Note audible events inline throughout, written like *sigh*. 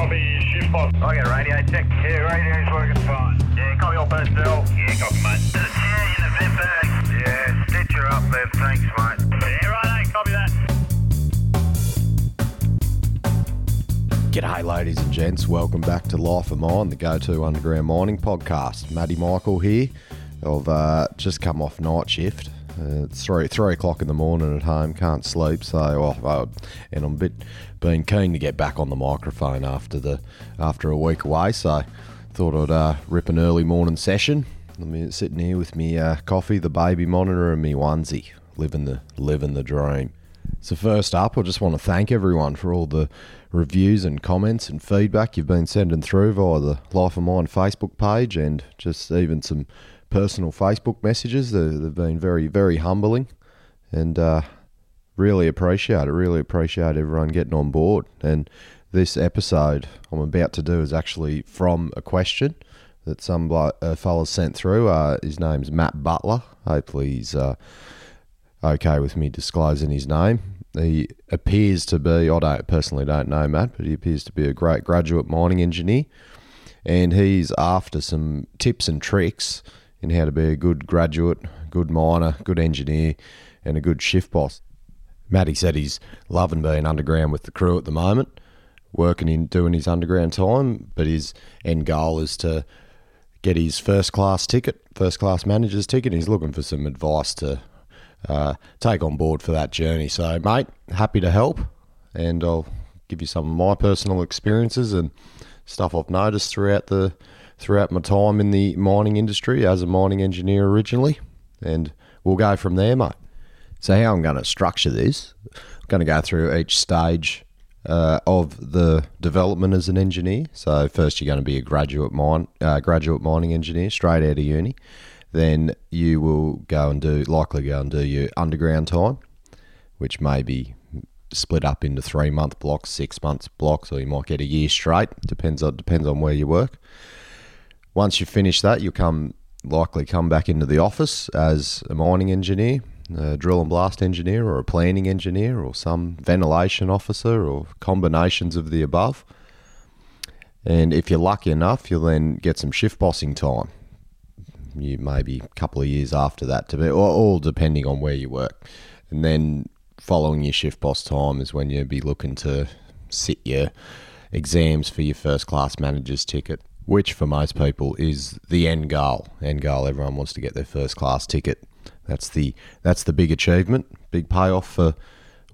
copy, shift boss. Get radio check. Yeah, radio's working fine. Yeah, copy all personnel. Yeah, copy, mate. There's a chair in the vent bag. Yeah, stitch her up there. Thanks, mate. Yeah, right, copy that. G'day, ladies and gents. Welcome back to Life of Mine, the go to underground mining podcast. Matty Michael here. I've uh, just come off night shift. Uh, it's three, three o'clock in the morning at home, can't sleep. So, oh, uh, and I'm a bit being keen to get back on the microphone after the after a week away. So, thought I'd uh, rip an early morning session. I'm sitting here with me uh, coffee, the baby monitor, and me onesie, living the living the dream. So first up, I just want to thank everyone for all the reviews and comments and feedback you've been sending through via the Life of Mine Facebook page and just even some personal Facebook messages. They- They've been very, very humbling and uh, really appreciate it. Really appreciate everyone getting on board. And this episode I'm about to do is actually from a question that some blo- uh, sent through. Uh, his name's Matt Butler. Hopefully he's... Uh, okay with me disclosing his name. He appears to be, I don't personally don't know Matt, but he appears to be a great graduate mining engineer. And he's after some tips and tricks in how to be a good graduate, good miner, good engineer, and a good shift boss. Matty said he's loving being underground with the crew at the moment, working in doing his underground time, but his end goal is to get his first class ticket, first class manager's ticket. He's looking for some advice to uh, take on board for that journey. So, mate, happy to help, and I'll give you some of my personal experiences and stuff I've noticed throughout the throughout my time in the mining industry as a mining engineer originally, and we'll go from there, mate. So, how I'm going to structure this, I'm going to go through each stage uh, of the development as an engineer. So, first, you're going to be a graduate mine, uh, graduate mining engineer straight out of uni. Then you will go and do, likely go and do your underground time, which may be split up into three month blocks, six months blocks, or you might get a year straight. Depends on depends on where you work. Once you finish that, you'll come likely come back into the office as a mining engineer, a drill and blast engineer, or a planning engineer, or some ventilation officer, or combinations of the above. And if you're lucky enough, you'll then get some shift bossing time. You maybe a couple of years after that to be, all depending on where you work. And then following your shift boss time is when you'll be looking to sit your exams for your first class manager's ticket, which for most people is the end goal. End goal, everyone wants to get their first class ticket. That's the that's the big achievement, big payoff for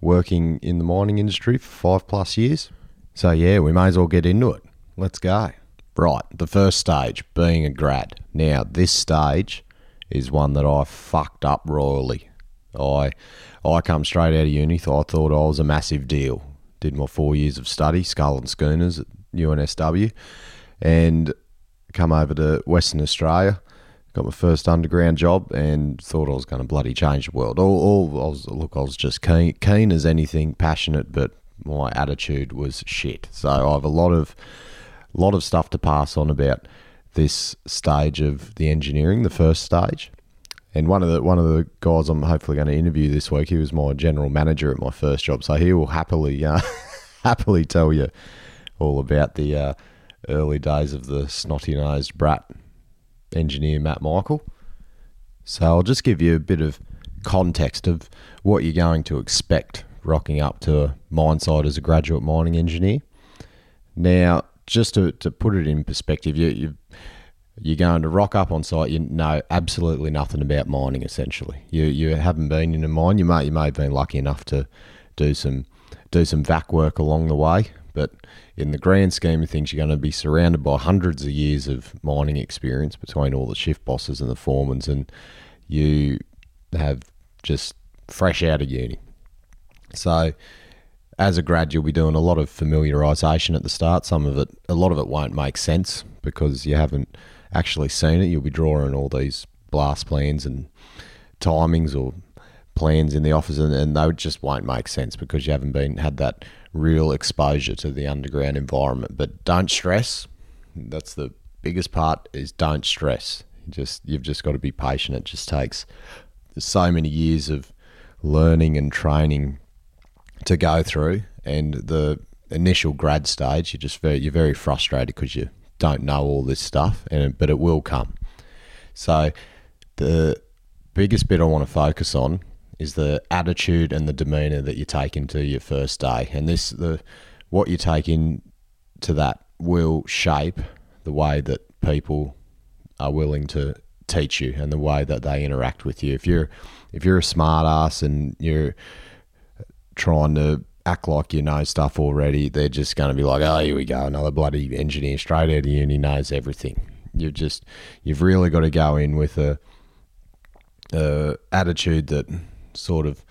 working in the mining industry for five plus years. So yeah, we may as well get into it. Let's go. Right, the first stage being a grad. Now this stage is one that I fucked up royally. I I come straight out of uni. I thought I was a massive deal. Did my four years of study, Skull and Schooners at UNSW, and come over to Western Australia. Got my first underground job and thought I was going to bloody change the world. All, all I was look, I was just keen, keen as anything, passionate, but my attitude was shit. So I have a lot of lot of stuff to pass on about this stage of the engineering, the first stage. And one of the one of the guys I'm hopefully going to interview this week, he was my general manager at my first job, so he will happily uh, *laughs* happily tell you all about the uh, early days of the snotty nosed brat engineer Matt Michael. So I'll just give you a bit of context of what you're going to expect rocking up to a mine site as a graduate mining engineer. Now, just to, to put it in perspective, you, you you're going to rock up on site. You know absolutely nothing about mining. Essentially, you you haven't been in a mine. You may you may have been lucky enough to do some do some vac work along the way, but in the grand scheme of things, you're going to be surrounded by hundreds of years of mining experience between all the shift bosses and the foremans, and you have just fresh out of uni. So, as a grad, you'll be doing a lot of familiarisation at the start. Some of it, a lot of it won't make sense because you haven't actually seen it. You'll be drawing all these blast plans and timings or plans in the office, and, and they just won't make sense because you haven't been had that real exposure to the underground environment. But don't stress. That's the biggest part is don't stress. Just you've just got to be patient. It just takes so many years of learning and training to go through, and the initial grad stage, you're just very you're very frustrated because you don't know all this stuff, and but it will come. So the biggest bit I want to focus on is the attitude and the demeanor that you take into your first day, and this the what you take into that will shape the way that people are willing to teach you and the way that they interact with you. If you're if you're a smart ass and you're trying to act like you know stuff already, they're just going to be like, "Oh, here we go, another bloody engineer straight out of uni knows everything." You've just you've really got to go in with a, a attitude that sort of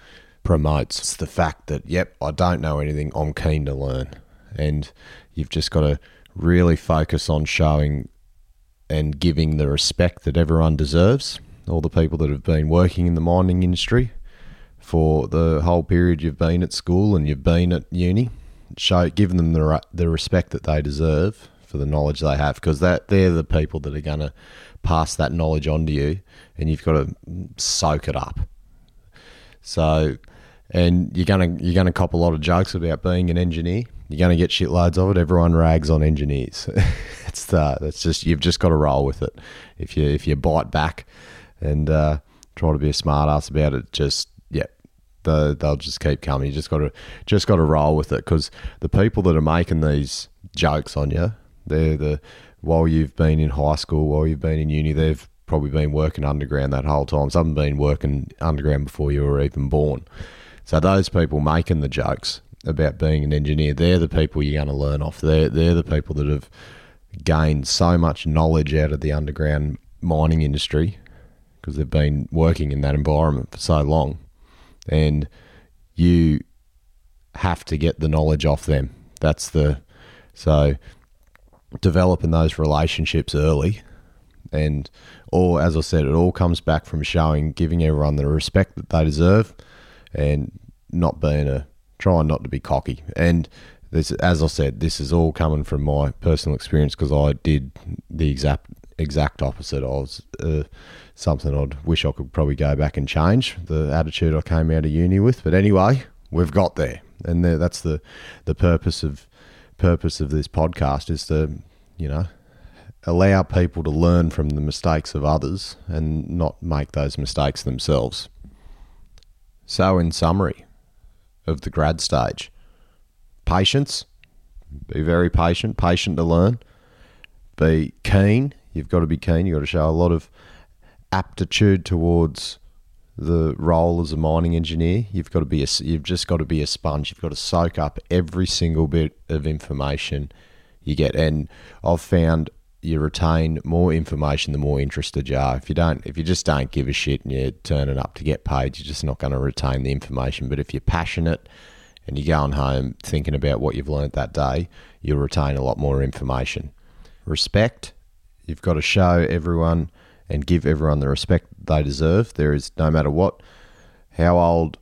promotes the fact that, "Yep, I don't know anything. I'm keen to learn," and you've just got to really focus on showing and giving the respect that everyone deserves. All the people that have been working in the mining industry for the whole period you've been at school and you've been at uni, show give them the the respect that they deserve for the knowledge they have, because that they're the people that are going to pass that knowledge on to you, and you've got to soak it up. So, and you're gonna you're gonna cop a lot of jokes about being an engineer. You're gonna get shitloads of it. Everyone rags on engineers. *laughs* it's the that's just you've just got to roll with it. If you if you bite back and uh, try to be a smart ass about it, just yeah, the, they'll just keep coming. You just got to just got to roll with it because the people that are making these jokes on you, they're the while you've been in high school, while you've been in uni, they've probably been working underground that whole time. Some have been working underground before you were even born. So those people making the jokes about being an engineer, they're the people you're going to learn off. They're they're the people that have gained so much knowledge out of the underground mining industry because they've been working in that environment for so long, and you have to get the knowledge off them. That's the so developing those relationships early and or as I said, it all comes back from showing giving everyone the respect that they deserve and not being a trying not to be cocky. And this, as I said, this is all coming from my personal experience because I did the exact exact opposite. I was uh, something I'd wish I could probably go back and change the attitude I came out of uni with. But anyway, we've got there, and that's the the purpose of purpose of this podcast is to you know allow people to learn from the mistakes of others and not make those mistakes themselves. So, in summary of the grad stage, patience, be very patient, patient to learn, be keen. You've got to be keen. You've got to show a lot of aptitude towards the role as a mining engineer. You've got to be a, you've just got to be a sponge. You've got to soak up every single bit of information you get. And I've found you retain more information the more interested you are. If you don't, if you just don't give a shit and you're turning up to get paid, you're just not going to retain the information. But if you're passionate and you're going home thinking about what you've learnt that day, you'll retain a lot more information. Respect, you've got to show everyone and give everyone the respect they deserve. There is no matter what, how old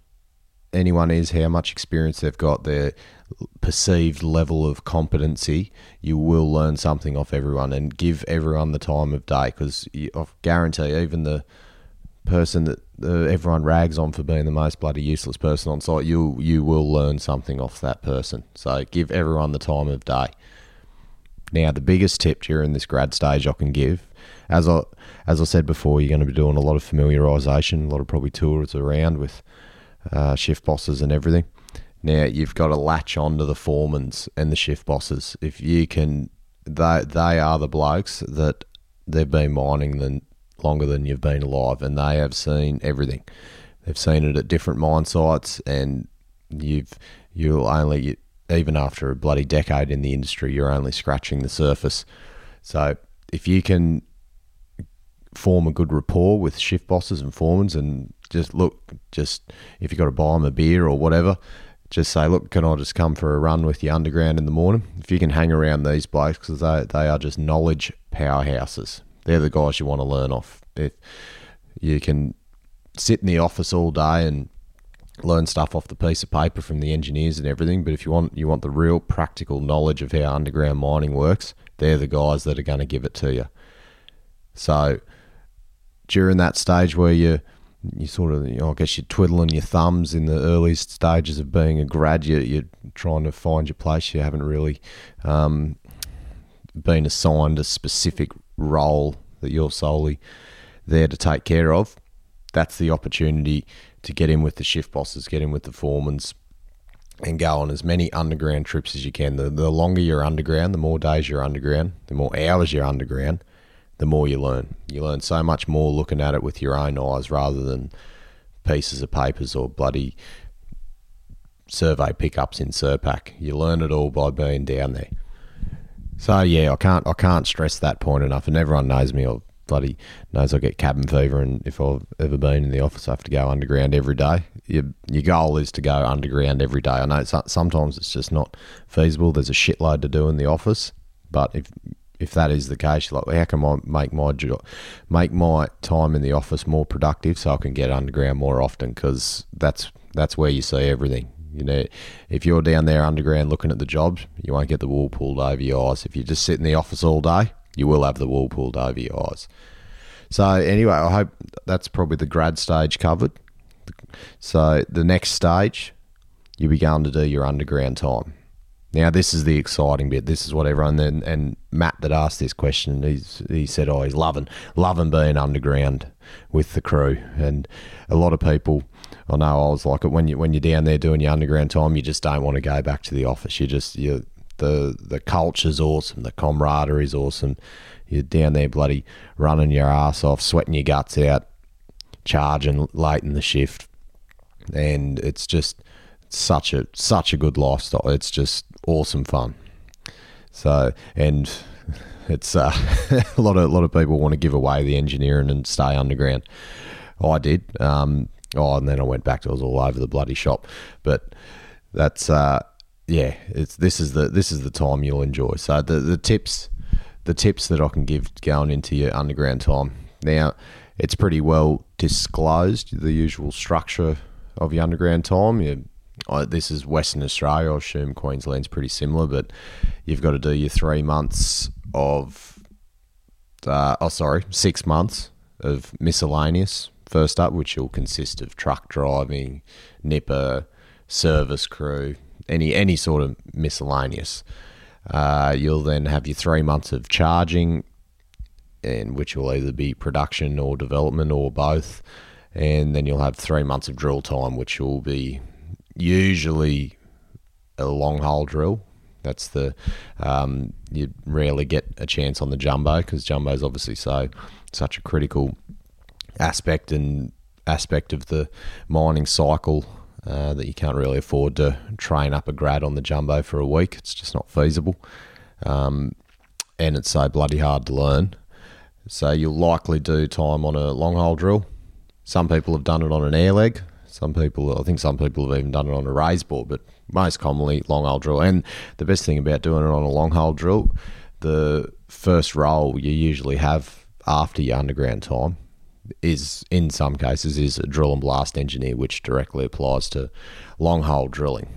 anyone is, how much experience they've got, their perceived level of competency, you will learn something off everyone and give everyone the time of day because I guarantee even the person that uh, everyone rags on for being the most bloody useless person on site, you you will learn something off that person. So give everyone the time of day. Now, the biggest tip during this grad stage I can give, as I as I said before, you're going to be doing a lot of familiarisation, a lot of probably tours around with uh, shift bosses and everything. Now you've got to latch on to the foremans and the shift bosses. If you can, they they are the blokes that they've been mining than longer than you've been alive, and they have seen everything. They've seen it at different mine sites, and you've you'll only even after a bloody decade in the industry, you're only scratching the surface. So if you can form a good rapport with shift bosses and foremans and just look, just if you've got to buy them a beer or whatever, just say, look, can I just come for a run with you underground in the morning? If you can hang around these blokes, because they, they are just knowledge powerhouses. They're the guys you want to learn off. If you can sit in the office all day and learn stuff off the piece of paper from the engineers and everything, but if you want you want the real practical knowledge of how underground mining works, they're the guys that are going to give it to you. So during that stage where you you sort of, you know, I guess you're twiddling your thumbs in the early stages of being a grad. You, you're trying to find your place. You haven't really um, been assigned a specific role that you're solely there to take care of. That's the opportunity to get in with the shift bosses, get in with the foremans, and go on as many underground trips as you can. The, the longer you're underground, the more days you're underground, the more hours you're underground, the more you learn. You learn so much more looking at it with your own eyes rather than pieces of papers or bloody survey pickups in Surpac. You learn it all by being down there. So yeah, I can't I can't stress that point enough, and everyone knows me. or bloody knows I get cabin fever, and if I've ever been in the office, I have to go underground every day. Your your goal is to go underground every day. I know sometimes it's just not feasible. There's a shitload to do in the office, but if if that is the case, like how can I make my make my time in the office more productive so I can get underground more often? Because that's that's where you see everything. You know, if you're down there underground looking at the jobs, you won't get the wool pulled over your eyes. If you just sit in the office all day, you will have the wool pulled over your eyes. So anyway, I hope that's probably the grad stage covered. So the next stage, you'll be going to do your underground time. Now this is the exciting bit. This is what everyone and, and Matt that asked this question. He's he said, "Oh, he's loving loving being underground with the crew." And a lot of people, I know, I was like it when you when you're down there doing your underground time, you just don't want to go back to the office. You just you the the culture's awesome, the camaraderie's awesome. You're down there, bloody running your ass off, sweating your guts out, charging late in the shift, and it's just such a such a good lifestyle. It's just awesome fun. So and *laughs* it's uh, *laughs* a lot of a lot of people want to give away the engineering and stay underground. I did. Um, oh, and then I went back to it was all over the bloody shop. But that's uh, yeah. It's this is the this is the time you'll enjoy. So the the tips the tips that I can give going into your underground time. Now it's pretty well disclosed the usual structure of your underground time. You this is Western Australia. I assume Queensland's pretty similar, but you've got to do your three months of, uh, oh, sorry, six months of miscellaneous first up, which will consist of truck driving, nipper, service crew, any any sort of miscellaneous. Uh, you'll then have your three months of charging, and which will either be production or development or both. And then you'll have three months of drill time, which will be usually a long hole drill. That's the um, you rarely get a chance on the jumbo because jumbo is obviously so such a critical aspect and aspect of the mining cycle uh, that you can't really afford to train up a grad on the jumbo for a week. It's just not feasible, um, and it's so bloody hard to learn. So you'll likely do time on a long hole drill. Some people have done it on an air leg. Some people, I think some people have even done it on a raised bore, but most commonly long hole drill. And the best thing about doing it on a long hole drill, the first role you usually have after your underground time is in some cases is a drill and blast engineer, which directly applies to long hole drilling.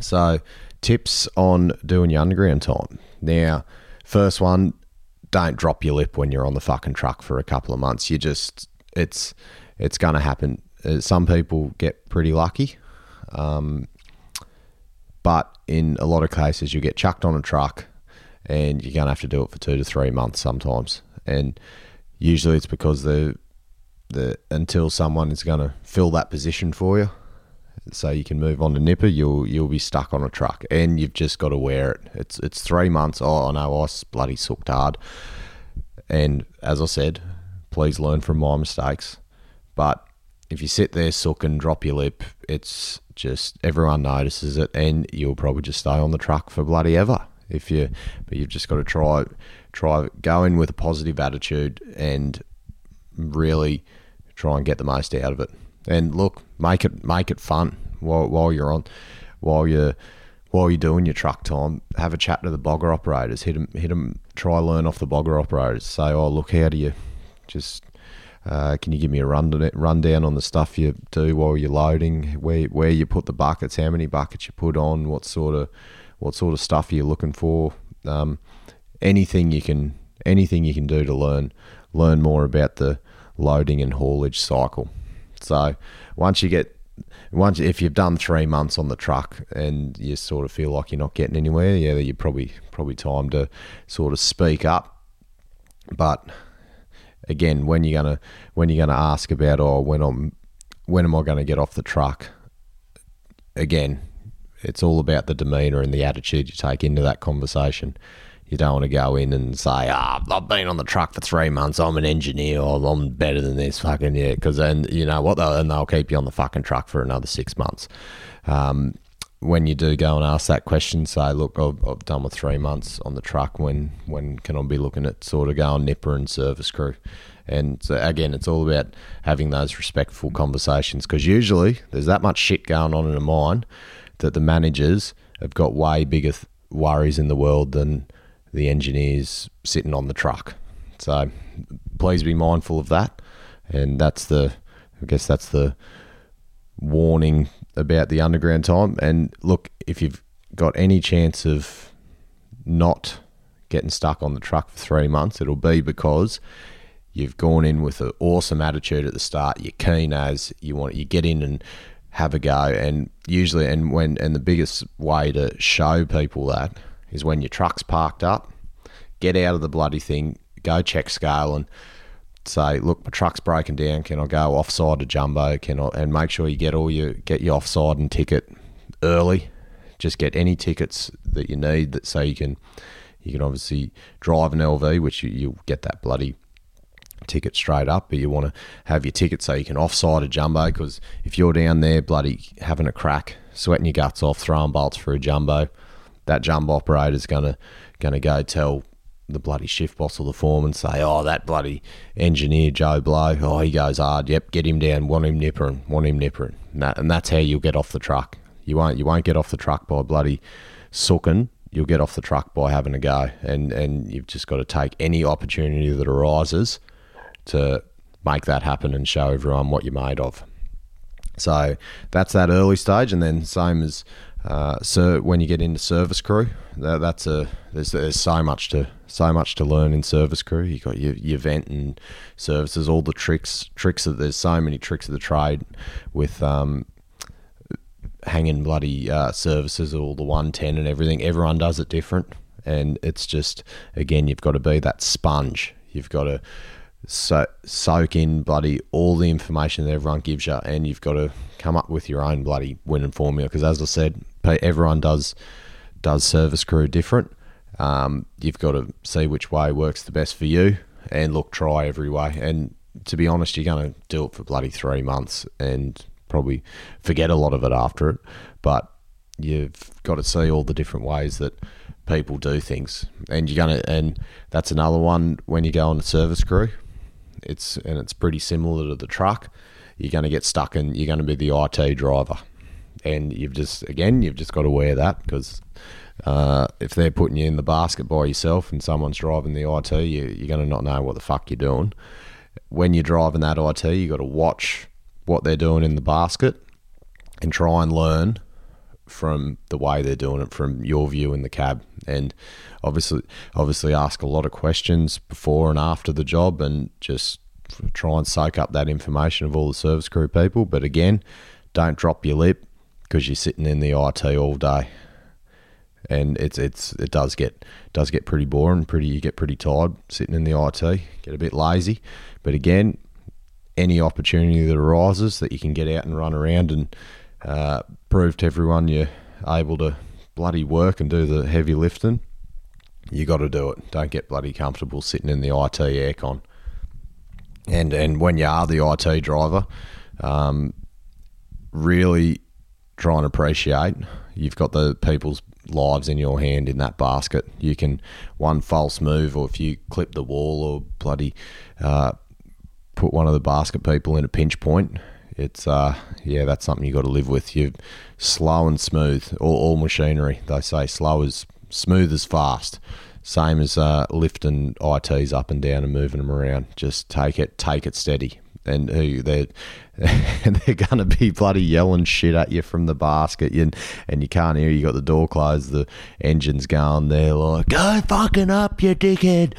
So tips on doing your underground time. Now, first one, don't drop your lip when you're on the fucking truck for a couple of months. You just it's it's going to happen. Uh, some people get pretty lucky, um, but in a lot of cases, you get chucked on a truck, and you're going to have to do it for two to three months sometimes. And usually, it's because the the until someone is going to fill that position for you, so you can move on to nipper, you'll you'll be stuck on a truck, and you've just got to wear it. It's it's three months. Oh, I know I bloody sucked hard, and as I said, please learn from my mistakes. But if you sit there, suck and drop your lip, it's just everyone notices it, and you'll probably just stay on the truck for bloody ever. If you, but you've just got to try, try go in with a positive attitude and really try and get the most out of it. And look, make it make it fun while while you're on, while you're while you're doing your truck time. Have a chat to the bogger operators. Hit them, hit them. Try learn off the bogger operators. Say, oh look, how do you just uh, can you give me a run rundown on the stuff you do while you're loading? Where where you put the buckets? How many buckets you put on? What sort of what sort of stuff are you looking for? Um, anything you can anything you can do to learn learn more about the loading and haulage cycle. So once you get once if you've done three months on the truck and you sort of feel like you're not getting anywhere, yeah, you're probably probably time to sort of speak up. But again, when you're gonna when you're gonna ask about oh when I'm when am I going to get off the truck? Again, it's all about the demeanour and the attitude you take into that conversation. You don't want to go in and say, "Ah, oh, I've been on the truck for three months. I'm an engineer. Or I'm better than this." Fucking yeah, because then you know what? They'll, and they'll keep you on the fucking truck for another six months. Um, when you do go and ask that question, say, "Look, I've, I've done with three months on the truck. When when can I be looking at sort of going nipper and service crew?" And so again, it's all about having those respectful conversations because usually there's that much shit going on in a mine that the managers have got way bigger th- worries in the world than the engineers sitting on the truck. So please be mindful of that. And that's the, I guess that's the warning about the underground time. And look, if you've got any chance of not getting stuck on the truck for three months, it'll be because you've gone in with an awesome attitude at the start. You're keen as you want. You get in and have a go, and usually, and when, and the biggest way to show people that is when your truck's parked up. Get out of the bloody thing. Go check scale and say, look, my truck's broken down. Can I go offside to jumbo? Can I? And make sure you get all your get your offside and ticket early. Just get any tickets that you need that so you can you can obviously drive an LV, which you, you'll get that bloody ticket straight up, but you want to have your ticket so you can offside a jumbo because if you're down there bloody having a crack, sweating your guts off, throwing bolts for a jumbo, that jumbo operator's gonna gonna go tell the bloody shift boss or the foreman say, oh, that bloody engineer Joe Blow, oh, he goes hard. Yep, get him down. Want him nippering. Want him nippering. And, that, and that's how you'll get off the truck. You won't. You won't get off the truck by bloody sooking. You'll get off the truck by having a go. And and you've just got to take any opportunity that arises to make that happen and show everyone what you're made of. So that's that early stage, and then same as uh, so when you get into service crew, that, that's a there's, there's so much to so much to learn in service crew. You got your, your vent and services, all the tricks tricks of there's so many tricks of the trade with um, hanging bloody uh, services, all the one ten and everything. Everyone does it different, and it's just again you've got to be that sponge. You've got to so soak in bloody all the information that everyone gives you, and you've got to come up with your own bloody winning formula. Because as I said, everyone does does service crew different. Um, you've got to see which way works the best for you, and look, try every way. And to be honest, you're going to do it for bloody three months, and probably forget a lot of it after it. But you've got to see all the different ways that people do things, and you're gonna. And that's another one when you go on a service crew it's and it's pretty similar to the truck. You're going to get stuck and You're going to be the IT driver, and you've just again you've just got to wear that because uh, if they're putting you in the basket by yourself and someone's driving the IT, you, you're going to not know what the fuck you're doing. When you're driving that IT, you got to watch what they're doing in the basket and try and learn from the way they're doing it from your view in the cab. And obviously obviously ask a lot of questions before and after the job and just try and soak up that information of all the service crew people. But again don't drop your lip because you're sitting in the IT all day and it's it's it does get does get pretty boring pretty you get pretty tired sitting in the IT get a bit lazy but again any opportunity that arises that you can get out and run around and uh, prove to everyone you're able to bloody work and do the heavy lifting, you got to do it. Don't get bloody comfortable sitting in the IT aircon. And and when you are the IT driver, um, really try and appreciate. You've got the people's lives in your hand in that basket. You can one false move, or if you clip the wall, or bloody uh, put one of the basket people in a pinch point, it's uh yeah that's something you got to live with. You slow and smooth. All, all machinery they say slow as smooth as fast. Same as uh, lifting ITs up and down and moving them around. Just take it take it steady and they're *laughs* they're gonna be bloody yelling shit at you from the basket and and you can't hear you got the door closed the engine's going there like go fucking up you dickhead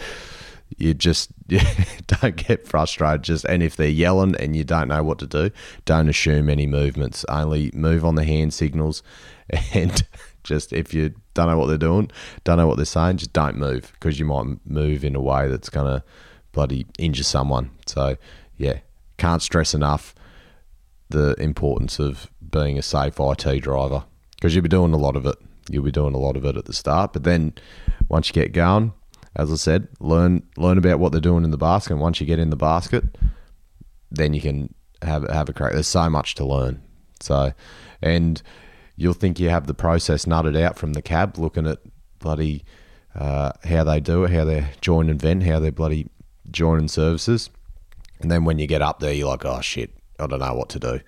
you just *laughs* don't get frustrated. Just and if they're yelling and you don't know what to do, don't assume any movements. Only move on the hand signals, *laughs* and just if you don't know what they're doing, don't know what they're saying, just don't move because you might move in a way that's gonna bloody injure someone. So yeah, can't stress enough the importance of being a safe IT driver because you'll be doing a lot of it. You'll be doing a lot of it at the start, but then once you get going, as I said, learn learn about what they're doing in the basket. And once you get in the basket, then you can have have a crack. There's so much to learn. So, and you'll think you have the process nutted out from the cab, looking at bloody uh, how they do it, how they join and vent, how they bloody joining services. And then when you get up there, you're like, oh shit, I don't know what to do.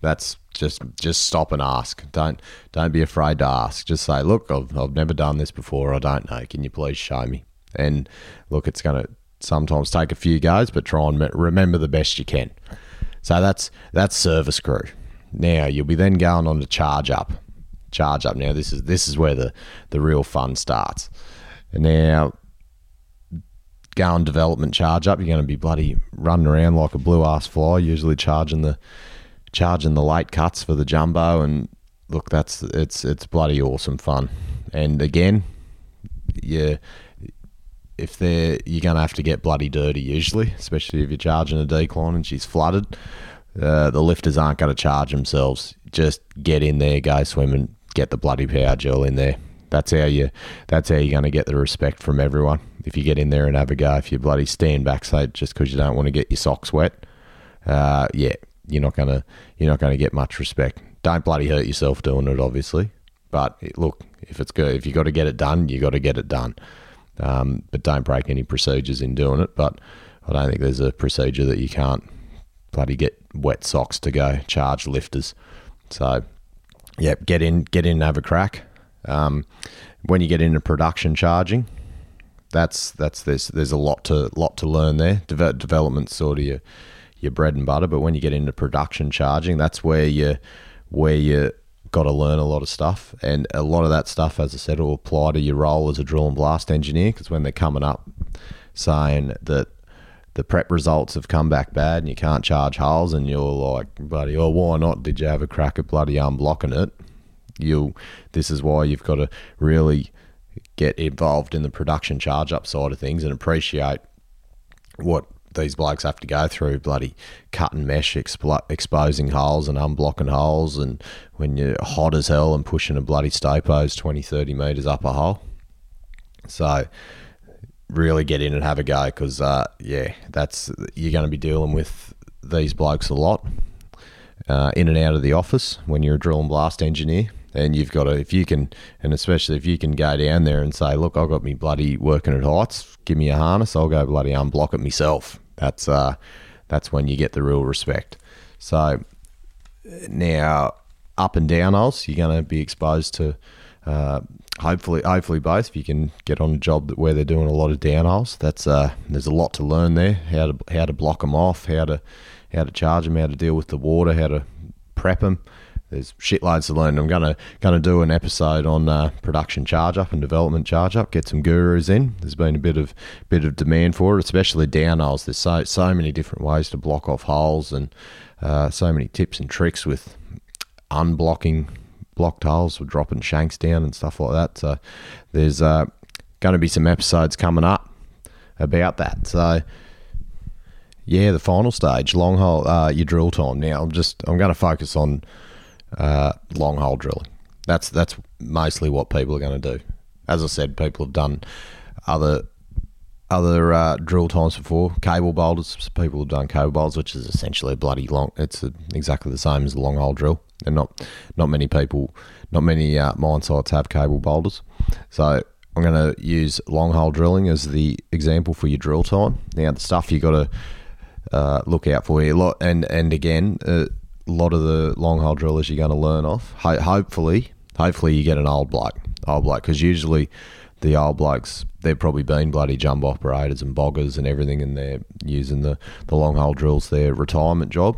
That's just just stop and ask. Don't don't be afraid to ask. Just say, look, I've, I've never done this before. I don't know. Can you please show me? And look, it's going to sometimes take a few goes, but try and remember the best you can. So that's that's service crew. Now you'll be then going on to charge up. Charge up. Now this is this is where the the real fun starts. Now go on development charge up, you're going to be bloody running around like a blue ass fly, usually charging the charging the late cuts for the jumbo. And look, that's it's it's bloody awesome fun. And again, yeah, if they're you're going to have to get bloody dirty usually, especially if you're charging a decline and she's flooded. Uh, the lifters aren't going to charge themselves. Just get in there, go swimming, get the bloody power gel in there. That's how you. That's how you're going to get the respect from everyone. If you get in there and have a go, if you bloody stand back, just because you don't want to get your socks wet, uh, yeah, you're not gonna you're not gonna get much respect. Don't bloody hurt yourself doing it, obviously. But look, if it's good, if you got to get it done, you got to get it done. Um, but don't break any procedures in doing it. But I don't think there's a procedure that you can't bloody get wet socks to go charge lifters. So, yeah, get in, get in, and have a crack. Um, when you get into production charging, that's that's there's there's a lot to lot to learn there. De- development sort of your your bread and butter, but when you get into production charging, that's where you where you got to learn a lot of stuff, and a lot of that stuff, as I said, will apply to your role as a drill and blast engineer. Because when they're coming up saying that the prep results have come back bad and you can't charge holes, and you're like, buddy, oh, why not? Did you have a crack at bloody unblocking it? You, this is why you've got to really get involved in the production charge up side of things and appreciate what these blokes have to go through bloody cutting mesh, expl- exposing holes and unblocking holes, and when you're hot as hell and pushing a bloody stapos 20, 30 metres up a hole. So, really get in and have a go because, uh, yeah, that's you're going to be dealing with these blokes a lot uh, in and out of the office when you're a drill and blast engineer and you've got to if you can and especially if you can go down there and say look i've got me bloody working at heights. Give me a harness. I'll go bloody unblock it myself. That's uh that's when you get the real respect. So now up and down holes you're going to be exposed to uh, hopefully hopefully both. If you can get on a job where they're doing a lot of down that's uh there's a lot to learn there. How to how to block them off how to how to charge them how to deal with the water how to prep them there's shitloads to learn. I'm gonna gonna do an episode on uh, production charge up and development charge up. Get some gurus in. There's been a bit of bit of demand for it, especially down holes. There's so so many different ways to block off holes and uh, so many tips and tricks with unblocking blocked holes or dropping shanks down and stuff like that. So there's uh, going to be some episodes coming up about that. So yeah, the final stage, long hole, uh, your drill time. Now I'm just I'm going to focus on uh, long hole drilling. That's that's mostly what people are going to do. As I said, people have done other other uh, drill times before. Cable bolters, people have done cable bolters, which is essentially a bloody long. It's a, exactly the same as a long hole drill, and not not many people, not many uh, mine sites have cable bolters. So I'm going to use long hole drilling as the example for your drill time. Now the stuff you got to uh, look out for here, and and again, uh, lot of the long hole drillers you're going to learn off. Ho- hopefully, hopefully you get an old bloke, old bloke, because usually the old blokes they've probably been bloody jumbo operators and boggers and everything, and they're using the the long hole drills their retirement job.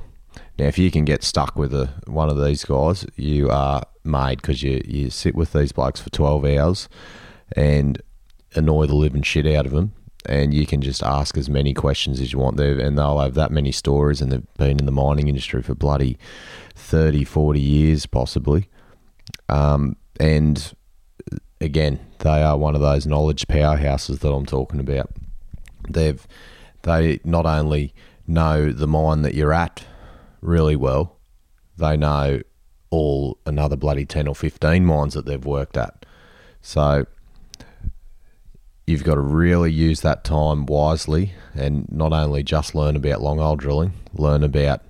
Now, if you can get stuck with a, one of these guys, you are made because you you sit with these blokes for twelve hours and annoy the living shit out of them, and you can just ask as many questions as you want. There and they'll have that many stories and they've been in the mining industry for bloody 30 40 years possibly. Um, and again they are one of those knowledge powerhouses that i'm talking about. They've they not only know the mine that you're at really well they know all another bloody 10 or 15 mines that they've worked at. So you've got to really use that time wisely and not only just learn about long hole drilling, learn about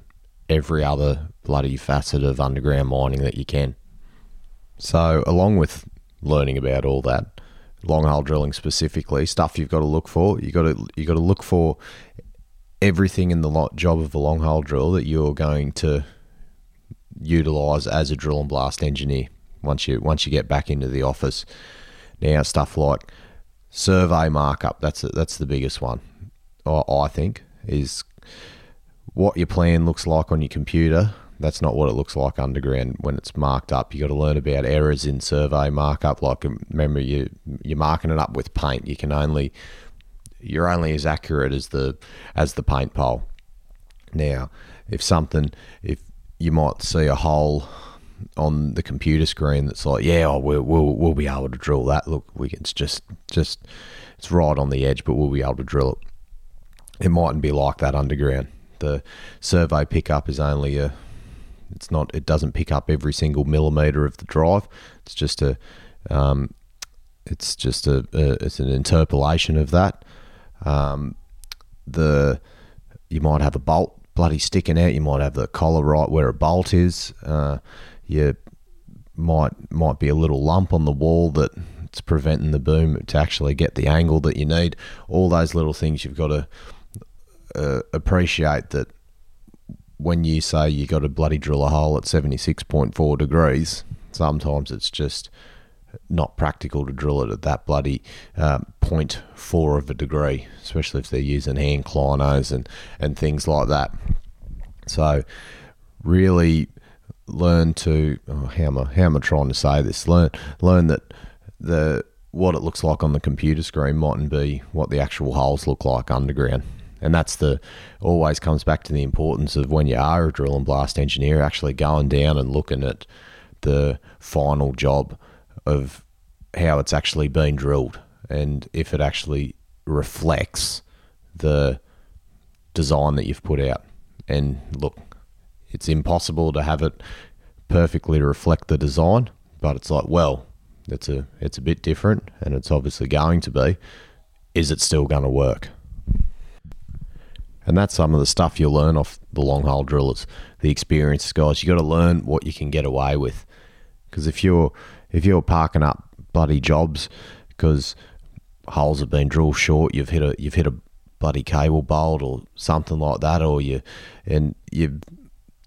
every other bloody facet of underground mining that you can. So, along with learning about all that, long hole drilling specifically, stuff you've got to look for, you got to you got to look for everything in the job of a long hole drill that you're going to utilize as a drill and blast engineer once you once you get back into the office. Now, stuff like survey markup. That's that's the biggest one. I think is what your plan looks like on your computer. That's not what it looks like underground when it's marked up. You got to learn about errors in survey markup. Like um, remember, you you're marking it up with paint. You can only you're only as accurate as the as the paint pole. Now, if something, if you might see a hole on the computer screen that's like, yeah, oh, we'll, we'll we'll be able to drill that. Look, we it's just just it's right on the edge, but we'll be able to drill it. It mightn't be like that underground. The survey pickup is only a it's not it doesn't pick up every single millimeter of the drive. It's just a um, it's just a, a, it's an interpolation of that. Um, the you might have a bolt bloody sticking out. You might have the collar right where a bolt is. Uh, you might might be a little lump on the wall that it's preventing the boom to actually get the angle that you need. All those little things you've got to uh, appreciate that when you say you got to bloody drill a hole at 76.4 degrees, sometimes it's just not practical to drill it at that bloody uh, 0.4 of a degree, especially if they're using hand clinos and, and things like that. So, really learn to oh, how am I how am I trying to say this? Learn learn that the what it looks like on the computer screen mightn't be what the actual holes look like underground. And that's the always comes back to the importance of when you are a drill and blast engineer actually going down and looking at the final job of how it's actually been drilled and if it actually reflects the design that you've put out. And look, it's impossible to have it perfectly reflect the design, but it's like, well, it's a it's a bit different, and it's obviously going to be. Is it still going to work? And that's some of the stuff you'll learn off the long hole drillers, the experienced guys. You got to learn what you can get away with, because if you're if you're parking up bloody jobs because holes have been drilled short, you've hit a you've hit a bloody cable bolt or something like that, or you and you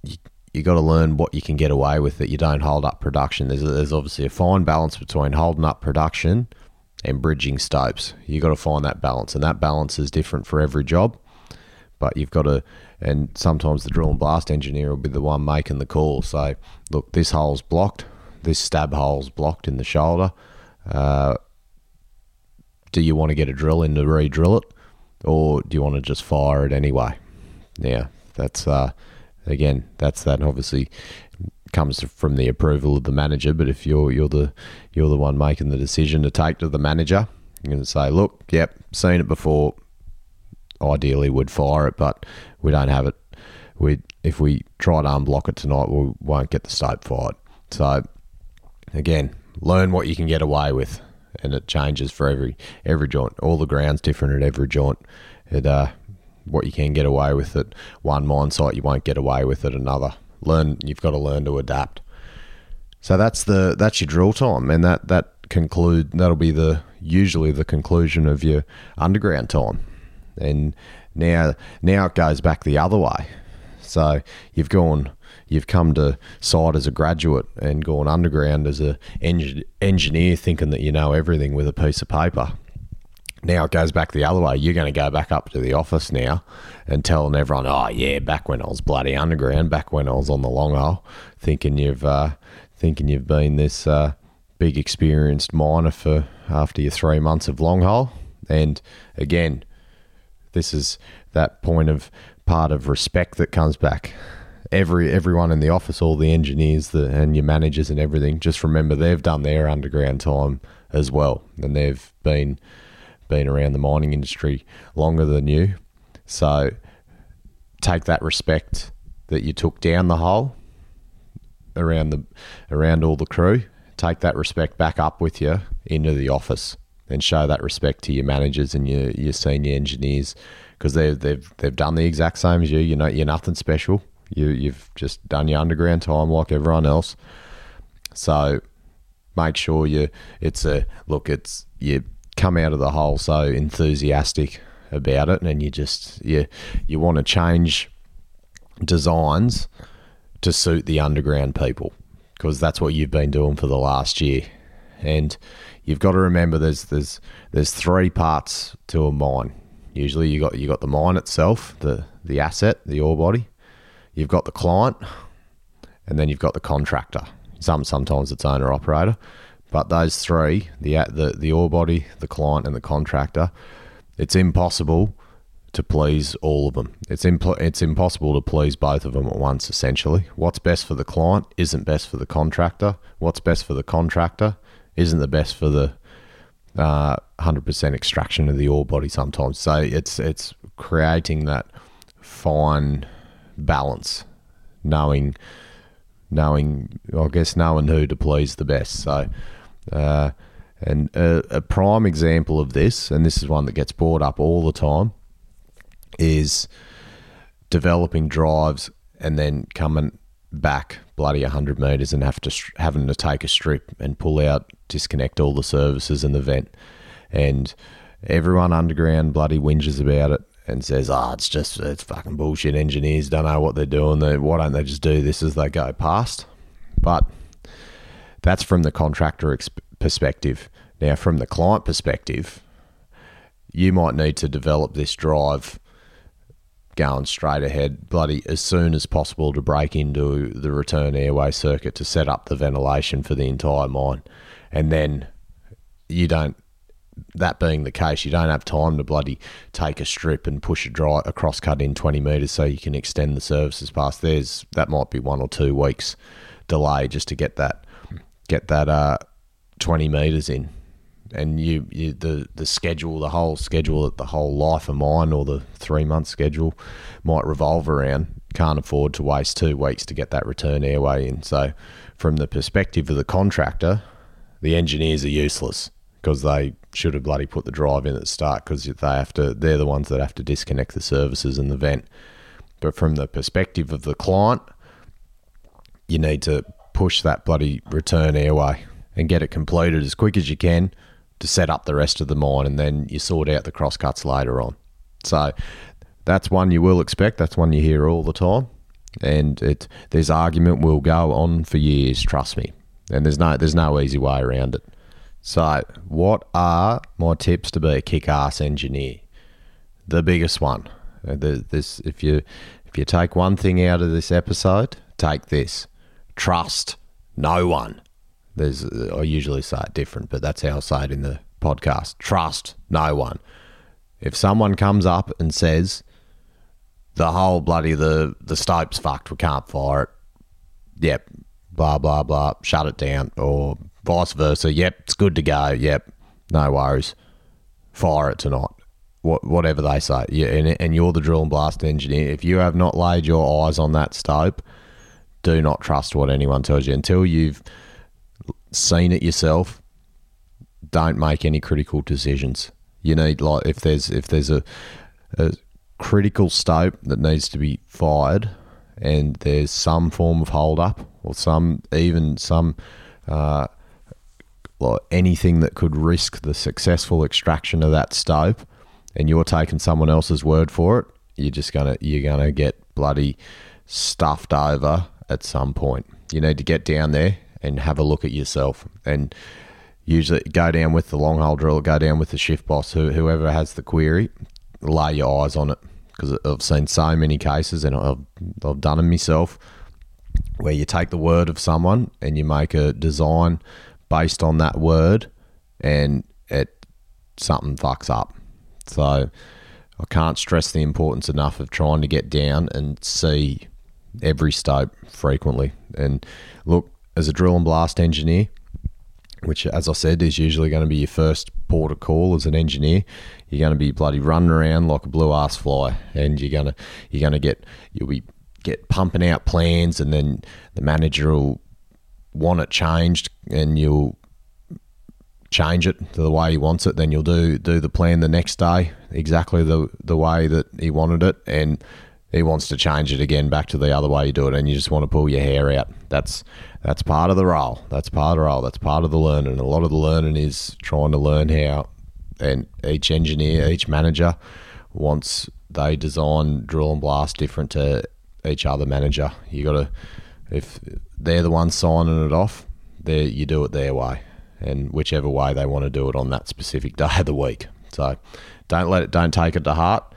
you, you got to learn what you can get away with that you don't hold up production. There's there's obviously a fine balance between holding up production and bridging stopes. You got to find that balance, and that balance is different for every job. But you've got to, and sometimes the drill and blast engineer will be the one making the call. Say, look, this hole's blocked. This stab hole's blocked in the shoulder. Uh, do you want to get a drill in to re-drill it, or do you want to just fire it anyway? Yeah, that's uh, again, that's that obviously comes from the approval of the manager. But if you're you're the you're the one making the decision to take to the manager, you're going to say, "Look, yep, seen it before. Ideally, would fire it, but we don't have it. We if we try to unblock it tonight, we won't get the stope fired." So again, learn what you can get away with, and it changes for every every joint. All the ground's different at every joint. It uh, what you can get away with at one mine site, you won't get away with at another. Learn, you've got to learn to adapt. So that's the that's your drill time, and that that conclude that'll be the usually the conclusion of your underground time. And now now it goes back the other way. So you've gone you've come to site as a graduate and gone underground as a engineer thinking that you know everything with a piece of paper now it goes back the other way. You're going to go back up to the office now and telling everyone, oh, yeah, back when I was bloody underground, back when I was on the long hole, thinking you've, uh, thinking you've been this uh, big experienced miner for after your three months of long hole. And again, this is that point of part of respect that comes back. Every everyone in the office, all the engineers, the and your managers and everything, just remember they've done their underground time as well, and they've been been around the mining industry longer than you. So take that respect that you took down the hole around the around all the crew. Take that respect back up with you into the office and show that respect to your managers and your, your senior engineers because they've they've they've done the exact same as you. You know, you're nothing special. You you've just done your underground time like everyone else. So make sure you it's a look. It's you come out of the hole so enthusiastic about it, and you just you you want to change designs to suit the underground people because that's what you've been doing for the last year, and you've got to remember there's there's there's three parts to a mine. Usually you got you got the mine itself, the the asset, the ore body. You've got the client, and then you've got the contractor. Some sometimes it's owner operator, but those three the the the ore body, the client, and the contractor. It's impossible to please all of them. It's it's impossible to please both of them at once. Essentially, what's best for the client isn't best for the contractor. What's best for the contractor isn't the best for the uh, 100% extraction of the ore body sometimes. So it's it's creating that fine balance, knowing knowing I guess knowing who to please the best. So. Uh, and a, a prime example of this, and this is one that gets brought up all the time, is developing drives and then coming back bloody 100 meters and have to having to take a strip and pull out disconnect all the services in the vent. And everyone underground bloody whinges about it and says oh it's just it's fucking bullshit. Engineers don't know what they're doing. They, why don't they just do this as they go past? But that's from the contractor ex- perspective now from the client perspective you might need to develop this drive going straight ahead, bloody as soon as possible to break into the return airway circuit to set up the ventilation for the entire mine. And then you don't, that being the case, you don't have time to bloody take a strip and push a dry, a cross cut in 20 metres so you can extend the services past. There's, that might be one or two weeks delay just to get that, get that, uh, 20 metres in and you, you, the the schedule, the whole schedule, the whole life of mine, or the three month schedule might revolve around. Can't afford to waste two weeks to get that return airway in. So, from the perspective of the contractor, the engineers are useless because they should have bloody put the drive in at the start because they have to. They're the ones that have to disconnect the services and the vent. But from the perspective of the client, you need to push that bloody return airway and get it completed as quick as you can to set up the rest of the mine, and then you sort out the crosscuts later on. So that's one you will expect. That's one you hear all the time, and it this argument will go on for years. Trust me, and there's no there's no easy way around it. So, what are my tips to be a kick-ass engineer? The biggest one. Uh, the, this if you if you take one thing out of this episode, take this: trust no one. There's I usually say it different, but that's how I say it in the podcast. Trust no one. If someone comes up and says the whole bloody the the stope's fucked, we can't fire it. Yep, blah blah blah. Shut it down, or vice versa. Yep, it's good to go. Yep, no worries. Fire it tonight. What, whatever they say. Yeah, and, and you're the drill and blast engineer. If you have not laid your eyes on that stope, do not trust what anyone tells you until you've seen it yourself, don't make any critical decisions. You need like if there's if there's a, a critical stope that needs to be fired, and there's some form of hold up or some even some uh, like anything that could risk the successful extraction of that stope, and you're taking someone else's word for it, you're just gonna you're gonna get bloody stuffed over at some point. You need to get down there and have a look at yourself and usually go down with the long hole drill, go down with the shift boss, who, whoever has the query, lay your eyes on it because I've seen so many cases and I've, I've done them myself where you take the word of someone and you make a design based on that word and it something fucks up. So I can't stress the importance enough of trying to get down and see every stope frequently. And look, as a drill and blast engineer, which, as I said, is usually going to be your first port of call as an engineer. You're going to be bloody running around like a blue ass fly, and you're gonna you're gonna get you'll be get pumping out plans, and then the manager will want it changed, and you'll change it to the way he wants it. Then you'll do do the plan the next day exactly the the way that he wanted it, and he wants to change it again back to the other way you do it, and you just want to pull your hair out. That's that's part of the role. That's part of the role. That's part of the learning. A lot of the learning is trying to learn how, and each engineer, each manager wants they design drill and blast different to each other manager. You got to, if they're the ones signing it off, they you do it their way, and whichever way they want to do it on that specific *laughs* day of the week. So, don't let it. Don't take it to heart.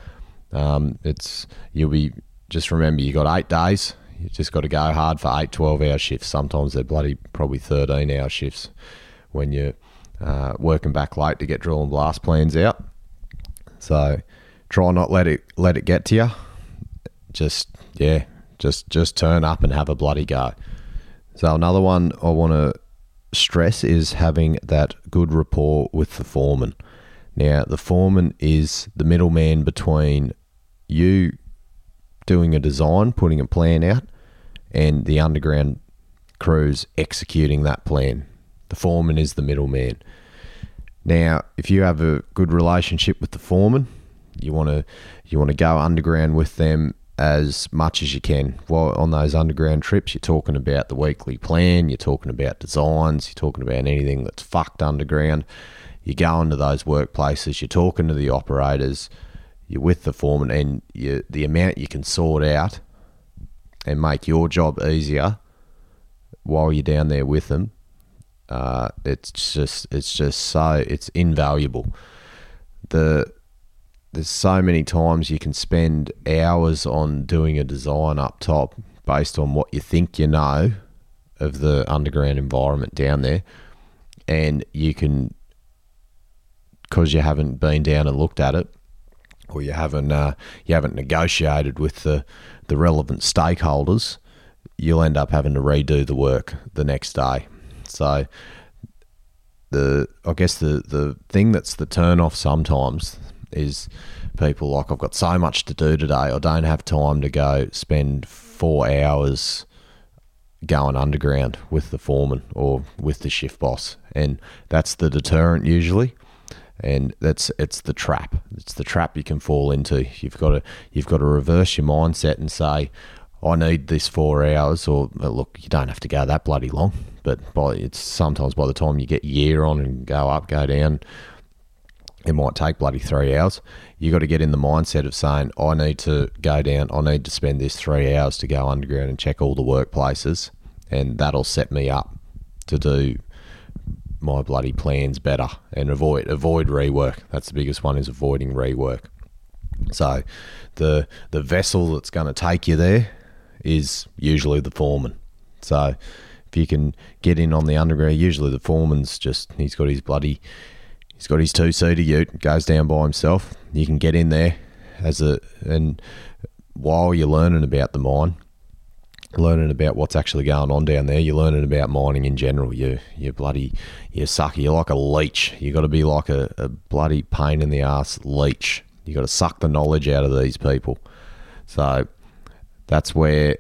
Um, it's you'll be just remember you got eight days you just got to go hard for eight, 12 hour shifts. Sometimes they're bloody probably 13 hour shifts when you're uh, working back late to get drill and blast plans out. So try not let it let it get to you. Just yeah, just just turn up and have a bloody go. So another one I want to stress is having that good rapport with the foreman. Now the foreman is the middleman between you doing a design, putting a plan out, and the underground crews executing that plan. The foreman is the middleman. Now, if you have a good relationship with the foreman, you want to you want to go underground with them as much as you can. While on those underground trips, you're talking about the weekly plan, you're talking about designs, you're talking about anything that's fucked underground. You go into those workplaces, you're talking to the operators, you're with the foreman, and you, the amount you can sort out and make your job easier while you're down there with them, uh, it's just it's just so it's invaluable. The there's so many times you can spend hours on doing a design up top based on what you think you know of the underground environment down there, and you can because you haven't been down and looked at it, or you haven't uh, you haven't negotiated with the the relevant stakeholders, you'll end up having to redo the work the next day. So the I guess the the thing that's the turn off sometimes is people like I've got so much to do today. I don't have time to go spend four hours going underground with the foreman or with the shift boss, and that's the deterrent usually and that's it's the trap. It's the trap you can fall into. You've got to you've got to reverse your mindset and say, I need this four hours, or look, you don't have to go that bloody long, but by it's sometimes by the time you get year on and go up, go down, it might take bloody three hours. You got to get in the mindset of saying, I need to go down, I need to spend this three hours to go underground and check all the workplaces, and that'll set me up to do my bloody plans better and avoid avoid rework. That's the biggest one is avoiding rework. So the the vessel that's going to take you there is usually the foreman. So if you can get in on the underground, usually the foreman's just he's got his bloody he's got his two seater ute, goes down by himself. You can get in there as a and while you're learning about the mine, learning about what's actually going on down there. You're learning about mining in general. You you bloody you sucker. You're like a leech. You got to be like a, a bloody pain in the ass leech. You got to suck the knowledge out of these people. So that's where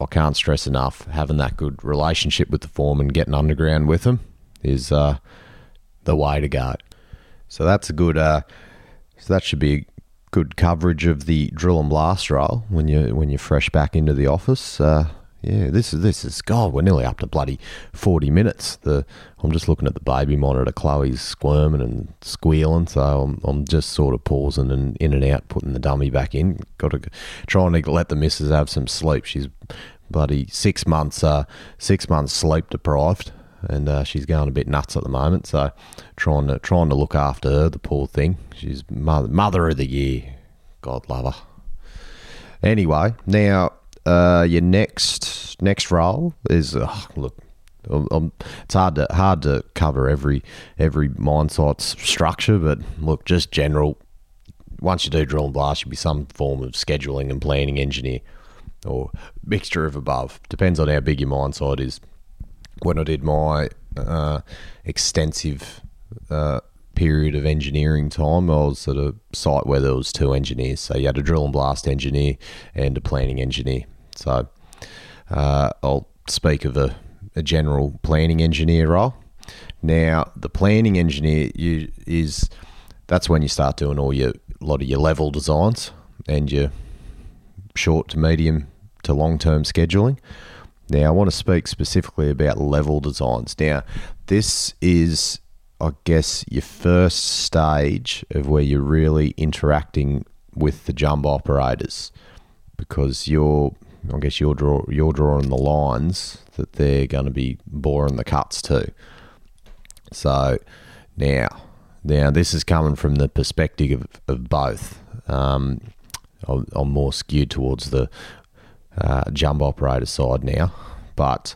I can't stress enough having that good relationship with the foreman, getting underground with them is uh, the way to go. So that's a good. Uh, so that should be good coverage of the drill and blast role when you when you're fresh back into the office. Uh, yeah, this is this is God. We're nearly up to bloody forty minutes. The I'm just looking at the baby monitor. Chloe's squirming and squealing, so I'm, I'm just sort of pausing and in and out, putting the dummy back in. Got to trying to let the missus have some sleep. She's bloody six months uh, six months sleep deprived and uh, she's going a bit nuts at the moment. So trying to trying to look after her, the poor thing. She's mother, mother of the year. God love her. Anyway, now uh, your next next role is look um, it's hard to hard to cover every every mine site's structure, but look, just general. Once you do drill and blast, you'll be some form of scheduling and planning engineer, or mixture of above. Depends on how big your mine site is. When I did my uh, extensive uh, period of engineering time, I was at a site where there was two engineers. So you had a drill and blast engineer and a planning engineer. So uh, I'll speak of a, a general planning engineer role. Now, the planning engineer you, is that's when you start doing all your lot of your level designs and your short to medium to long term scheduling. Now, I want to speak specifically about level designs. Now, this is, I guess, your first stage of where you're really interacting with the jumbo operators because you're, I guess, you're, draw, you're drawing the lines that they're going to be boring the cuts to. So, now, now this is coming from the perspective of, of both. Um, I'm more skewed towards the uh, jumbo operator side now, but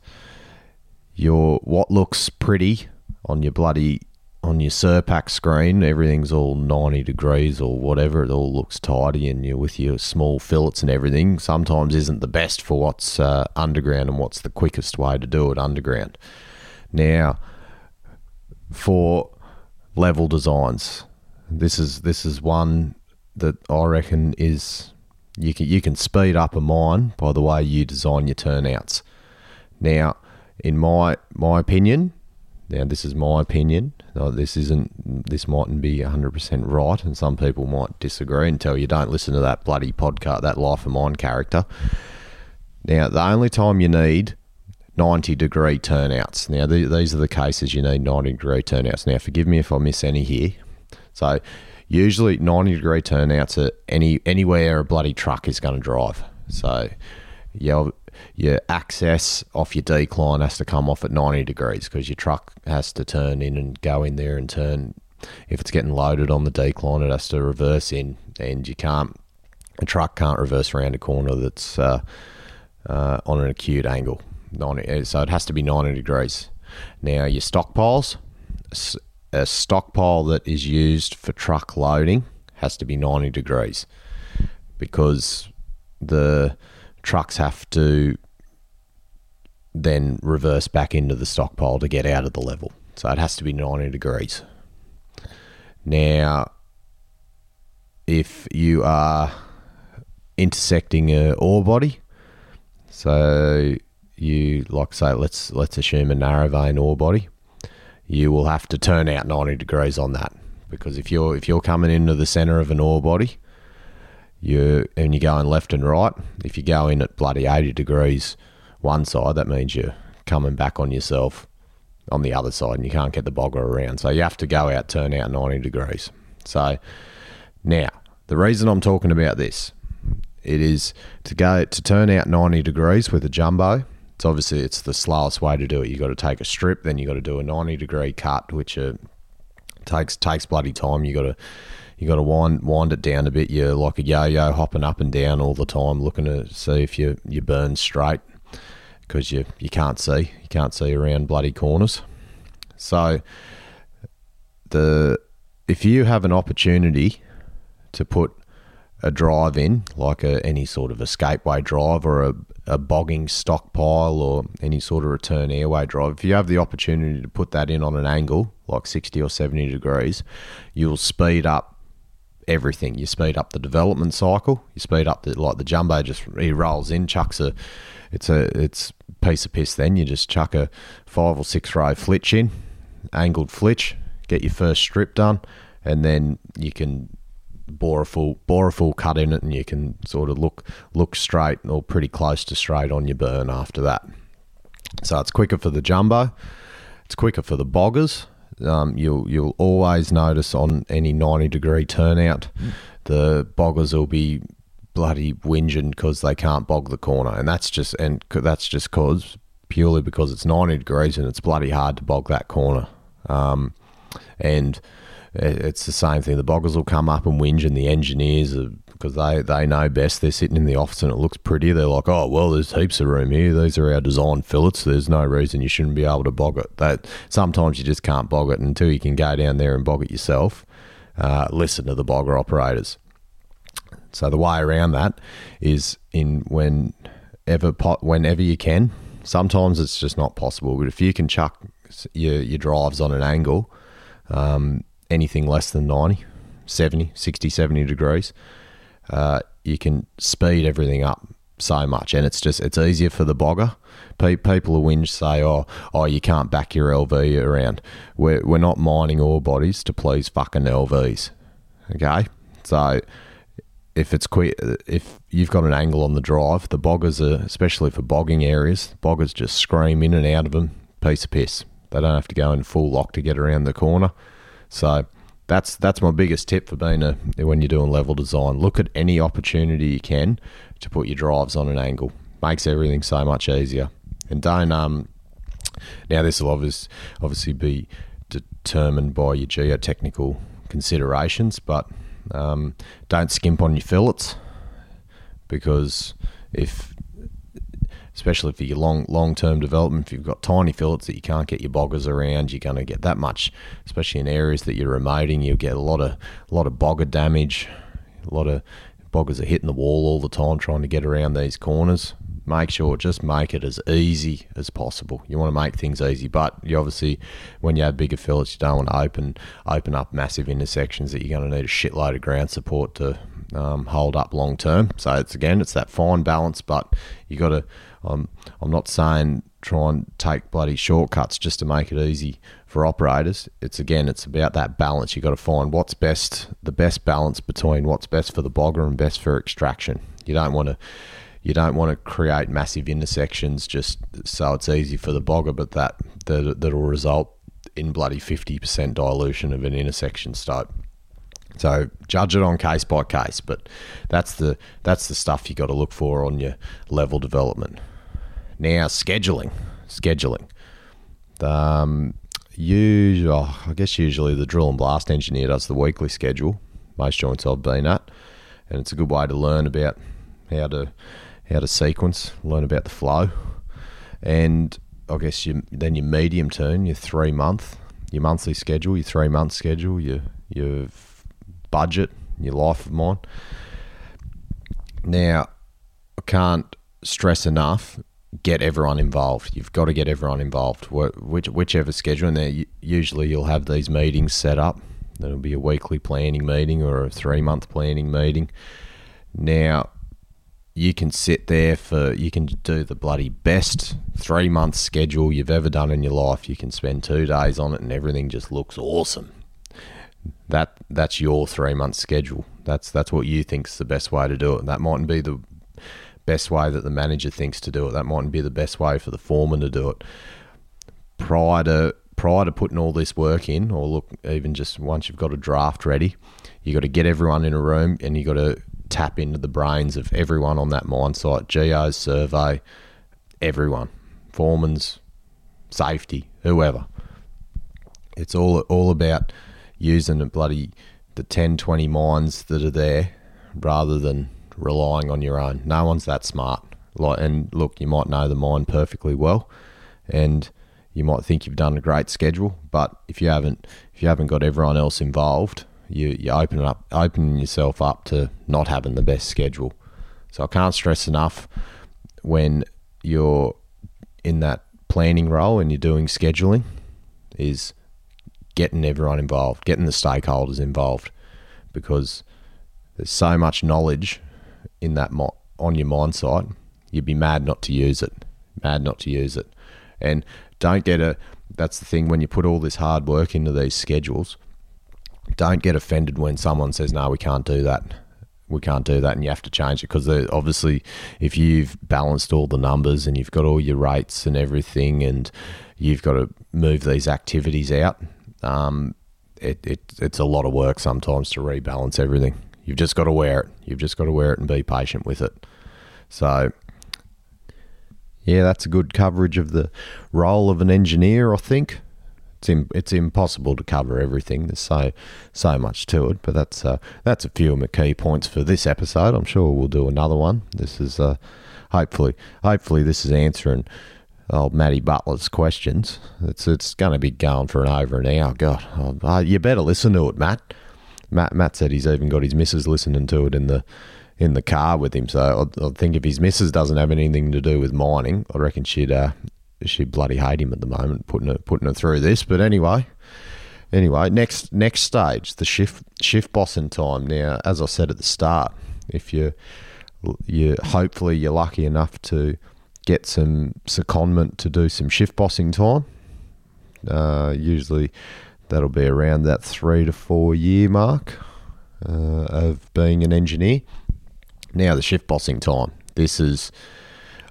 your what looks pretty on your bloody on your Surpac screen, everything's all 90 degrees or whatever. It all looks tidy, and you're with your small fillets and everything. Sometimes isn't the best for what's uh, underground and what's the quickest way to do it underground. Now, for level designs, this is this is one that I reckon is you can you can speed up a mine by the way you design your turnouts. Now, in my my opinion, now this is my opinion. This isn't this mightn't be hundred percent right, and some people might disagree and tell you don't listen to that bloody podcast, that Life of Mine character. Now, the only time you need 90 degree turnouts. Now, the, these are the cases you need 90 degree turnouts. Now, forgive me if I miss any here. So, usually 90 degree turnouts are any anywhere a bloody truck is going to drive. So, your your access off your decline has to come off at 90 degrees because your truck has to turn in and go in there and turn. If it's getting loaded on the decline, it has to reverse in, and you can't. A truck can't reverse around a corner that's uh, uh, on an acute angle. 90, so it has to be 90 degrees. Now, your stockpiles, a stockpile that is used for truck loading has to be 90 degrees because the trucks have to then reverse back into the stockpile to get out of the level. So it has to be 90 degrees. Now, if you are intersecting a ore body, so you like say let's let's assume a narrow vein ore body, you will have to turn out 90 degrees on that because if you're if you're coming into the center of an ore body, you and you're going left and right, if you go in at bloody 80 degrees one side, that means you're coming back on yourself on the other side and you can't get the bogger around. So you have to go out, turn out 90 degrees. So now, the reason I'm talking about this, it is to go to turn out 90 degrees with a jumbo. It's obviously it's the slowest way to do it. You got to take a strip, then you got to do a 90 degree cut, which uh, takes takes bloody time. You got to you got to wind wind it down a bit. You're like a yo-yo, hopping up and down all the time, looking to see if you you burn straight because you you can't see you can't see around bloody corners. So the if you have an opportunity to put a drive in, like a, any sort of escapeway drive or a, a bogging stockpile or any sort of return airway drive, if you have the opportunity to put that in on an angle like 60 or 70 degrees, you'll speed up everything. You speed up the development cycle. You speed up the like the jumbo just he rolls in, chucks a it's a it's piece of piss. Then you just chuck a five or six row flitch in, angled flitch, get your first strip done, and then you can bore a full bore a full cut in it, and you can sort of look look straight or pretty close to straight on your burn after that. So it's quicker for the jumbo. It's quicker for the boggers. Um, you'll you'll always notice on any ninety degree turnout, the boggers will be bloody whinging because they can't bog the corner, and that's just and that's just cause purely because it's ninety degrees and it's bloody hard to bog that corner. Um, and it's the same thing. The boggers will come up and whinge, and the engineers are because they they know best. They're sitting in the office and it looks pretty. They're like, oh well, there's heaps of room here. These are our design fillets. There's no reason you shouldn't be able to bog it. That sometimes you just can't bog it until you can go down there and bog it yourself. Uh, listen to the bogger operators. So the way around that is in whenever po- whenever you can. Sometimes it's just not possible, but if you can chuck your your drives on an angle, um, anything less than 90, 70, 60, 70 degrees, uh, you can speed everything up so much, and it's just it's easier for the bogger. Pe- People who whinge say, "Oh, oh, you can't back your LV around." We're we're not mining ore bodies to please fucking LVs, okay? So if it's quick, if you've got an angle on the drive, the boggers are, especially for bogging areas, boggers just scream in and out of them, piece of piss. They don't have to go in full lock to get around the corner. So that's that's my biggest tip for being a when you're doing level design. Look at any opportunity you can to put your drives on an angle. Makes everything so much easier. And don't um now this will obvious, obviously be determined by your geotechnical considerations, but um, don't skimp on your fillets because if especially for your long long term development, if you've got tiny fillets that you can't get your boggers around, you're going to get that much, especially in areas that you're remoting. You'll get a lot of a lot of bogger damage, a lot of boggers are hitting the wall all the time trying to get around these corners. Make sure just make it as easy as possible. You want to make things easy, but you obviously when you have bigger fillets, you don't want to open open up massive intersections that you're going to need a shitload of ground support to um, hold up long term. So it's again, it's that fine balance, but you got to. Um, I'm not saying try and take bloody shortcuts just to make it easy for operators. It's again, it's about that balance. You've got to find what's best, the best balance between what's best for the bogger and best for extraction. You don't want to. You don't want to create massive intersections just so it's easy for the bogger, but that that that'll result in bloody fifty percent dilution of an intersection stope. So judge it on case by case, but that's the that's the stuff you got to look for on your level development. Now scheduling, scheduling. Um, usually, oh, I guess usually the drill and blast engineer does the weekly schedule. Most joints I've been at, and it's a good way to learn about how to how to sequence, learn about the flow, and I guess you then your medium term, your three month, your monthly schedule, your three month schedule, your your budget, your life of mine. Now, I can't stress enough. Get everyone involved. You've got to get everyone involved. Which, whichever schedule, and there usually you'll have these meetings set up. There'll be a weekly planning meeting or a three month planning meeting. Now, you can sit there for you can do the bloody best three month schedule you've ever done in your life. You can spend two days on it and everything just looks awesome. That that's your three month schedule. That's that's what you think's the best way to do it. That mightn't be the best way that the manager thinks to do it. That mightn't be the best way for the foreman to do it. Prior to prior to putting all this work in, or look, even just once you've got a draft ready, you got to get everyone in a room and you got to tap into the brains of everyone on that mine site, geos, survey, everyone, foreman's, safety, whoever. It's all all about using the bloody the 10, 20 mines that are there rather than relying on your own. No one's that smart. Like, and look, you might know the mine perfectly well, and you might think you've done a great schedule, but if you haven't, if you haven't got everyone else involved, you you open up opening yourself up to not having the best schedule. So I can't stress enough when you're in that planning role and you're doing scheduling is getting everyone involved, getting the stakeholders involved, because there's so much knowledge in that mo- on your mind site. You'd be mad not to use it. Mad not to use it, and don't get a. That's the thing when you put all this hard work into these schedules. Don't get offended when someone says, "No, we can't do that." We can't do that, and you have to change it because obviously, if you've balanced all the numbers and you've got all your rates and everything, and you've got to move these activities out, um, it, it it's a lot of work sometimes to rebalance everything. You've just got to wear it. You've just got to wear it and be patient with it. So, yeah, that's a good coverage of the role of an engineer. I think it's it's impossible to cover everything. There's so so much to it, but that's uh, that's a few of my key points for this episode. I'm sure we'll do another one. This is uh, hopefully hopefully this is answering old Matty Butler's questions. It's it's going to be going for an over an hour. God, oh, uh, you better listen to it, Matt. Matt Matt said he's even got his missus listening to it in the in the car with him. So I, I think if his missus doesn't have anything to do with mining, I reckon she'd uh, she'd bloody hate him at the moment, putting her putting her through this. But anyway, anyway, next next stage, the shift shift bossing time. Now, as I said at the start, if you you hopefully you're lucky enough to get some secondment to do some shift bossing time. Uh, usually, that'll be around that three to four year mark uh, of being an engineer. Now, the shift bossing time. This is,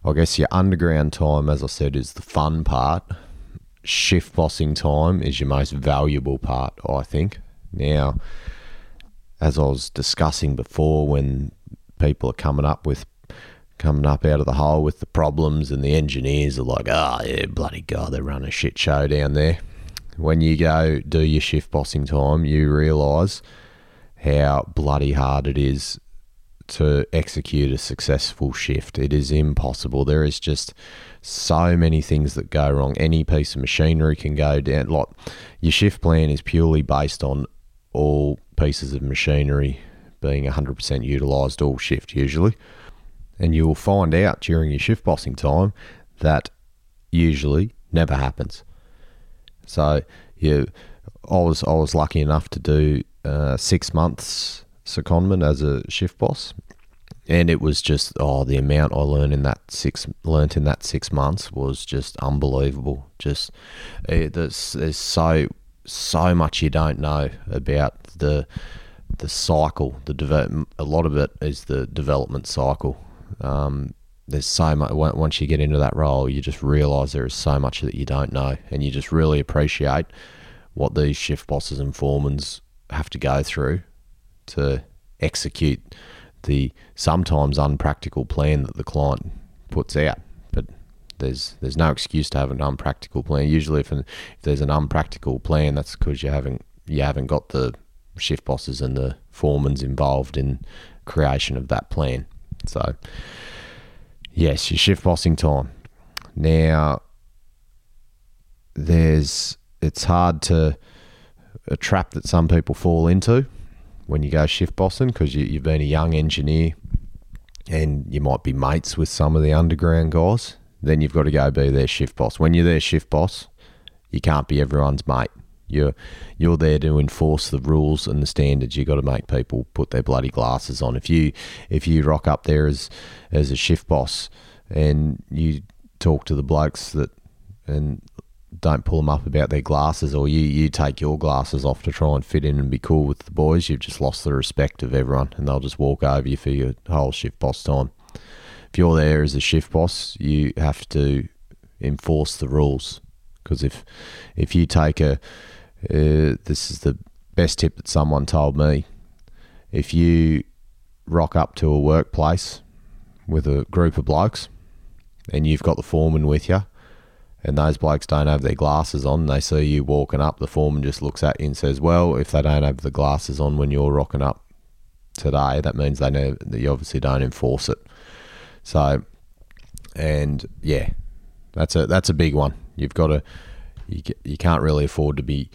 I guess, your underground time, as I said, is the fun part. Shift bossing time is your most valuable part, I think. Now, as I was discussing before, when people are coming up with coming up out of the hole with the problems, and the engineers are like, "Oh yeah, bloody god, they run a shit show down there." When you go do your shift bossing time, you realise how bloody hard it is to execute a successful shift. It is impossible. There is just so many things that go wrong. Any piece of machinery can go down. Like your shift plan is purely based on all pieces of machinery being 100% utilised all shift usually. And you will find out during your shift bossing time that usually never happens. So you, I was I was lucky enough to do uh, six months secondment as a shift boss, and it was just oh the amount I learned in that six learnt in that six months was just unbelievable. Just it, there's there's so so much you don't know about the the cycle. The develop, a lot of it is the development cycle. Um, there's so much once you get into that role, you just realise there is so much that you don't know, and you just really appreciate what these shift bosses and foremans have to go through to execute the sometimes unpractical plan that the client puts out. But there's there's no excuse to have an unpractical plan. Usually, if, an, if there's an unpractical plan, that's because you haven't you haven't got the shift bosses and the foremans involved in creation of that plan. So, yes, your shift bossing time. Now, there's it's hard to a trap that some people fall into when you go shift bossing because you, you've been a young engineer and you might be mates with some of the underground guys. Then you've got to go be their shift boss. When you're their shift boss, you can't be everyone's mate. You're you're there to enforce the rules and the standards. You got to make people put their bloody glasses on. If you if you rock up there as as a shift boss and you talk to the blokes that and don't pull them up about their glasses, or you, you take your glasses off to try and fit in and be cool with the boys, you've just lost the respect of everyone, and they'll just walk over you for your whole shift boss time. If you're there as a shift boss, you have to enforce the rules because if if you take a uh, this is the best tip that someone told me. If you rock up to a workplace with a group of blokes and you've got the foreman with you, and those blokes don't have their glasses on, they see you walking up, the foreman just looks at you and says, Well, if they don't have the glasses on when you're rocking up today, that means they know that you obviously don't enforce it. So, and yeah, that's a that's a big one. You've got to you you can't really afford to be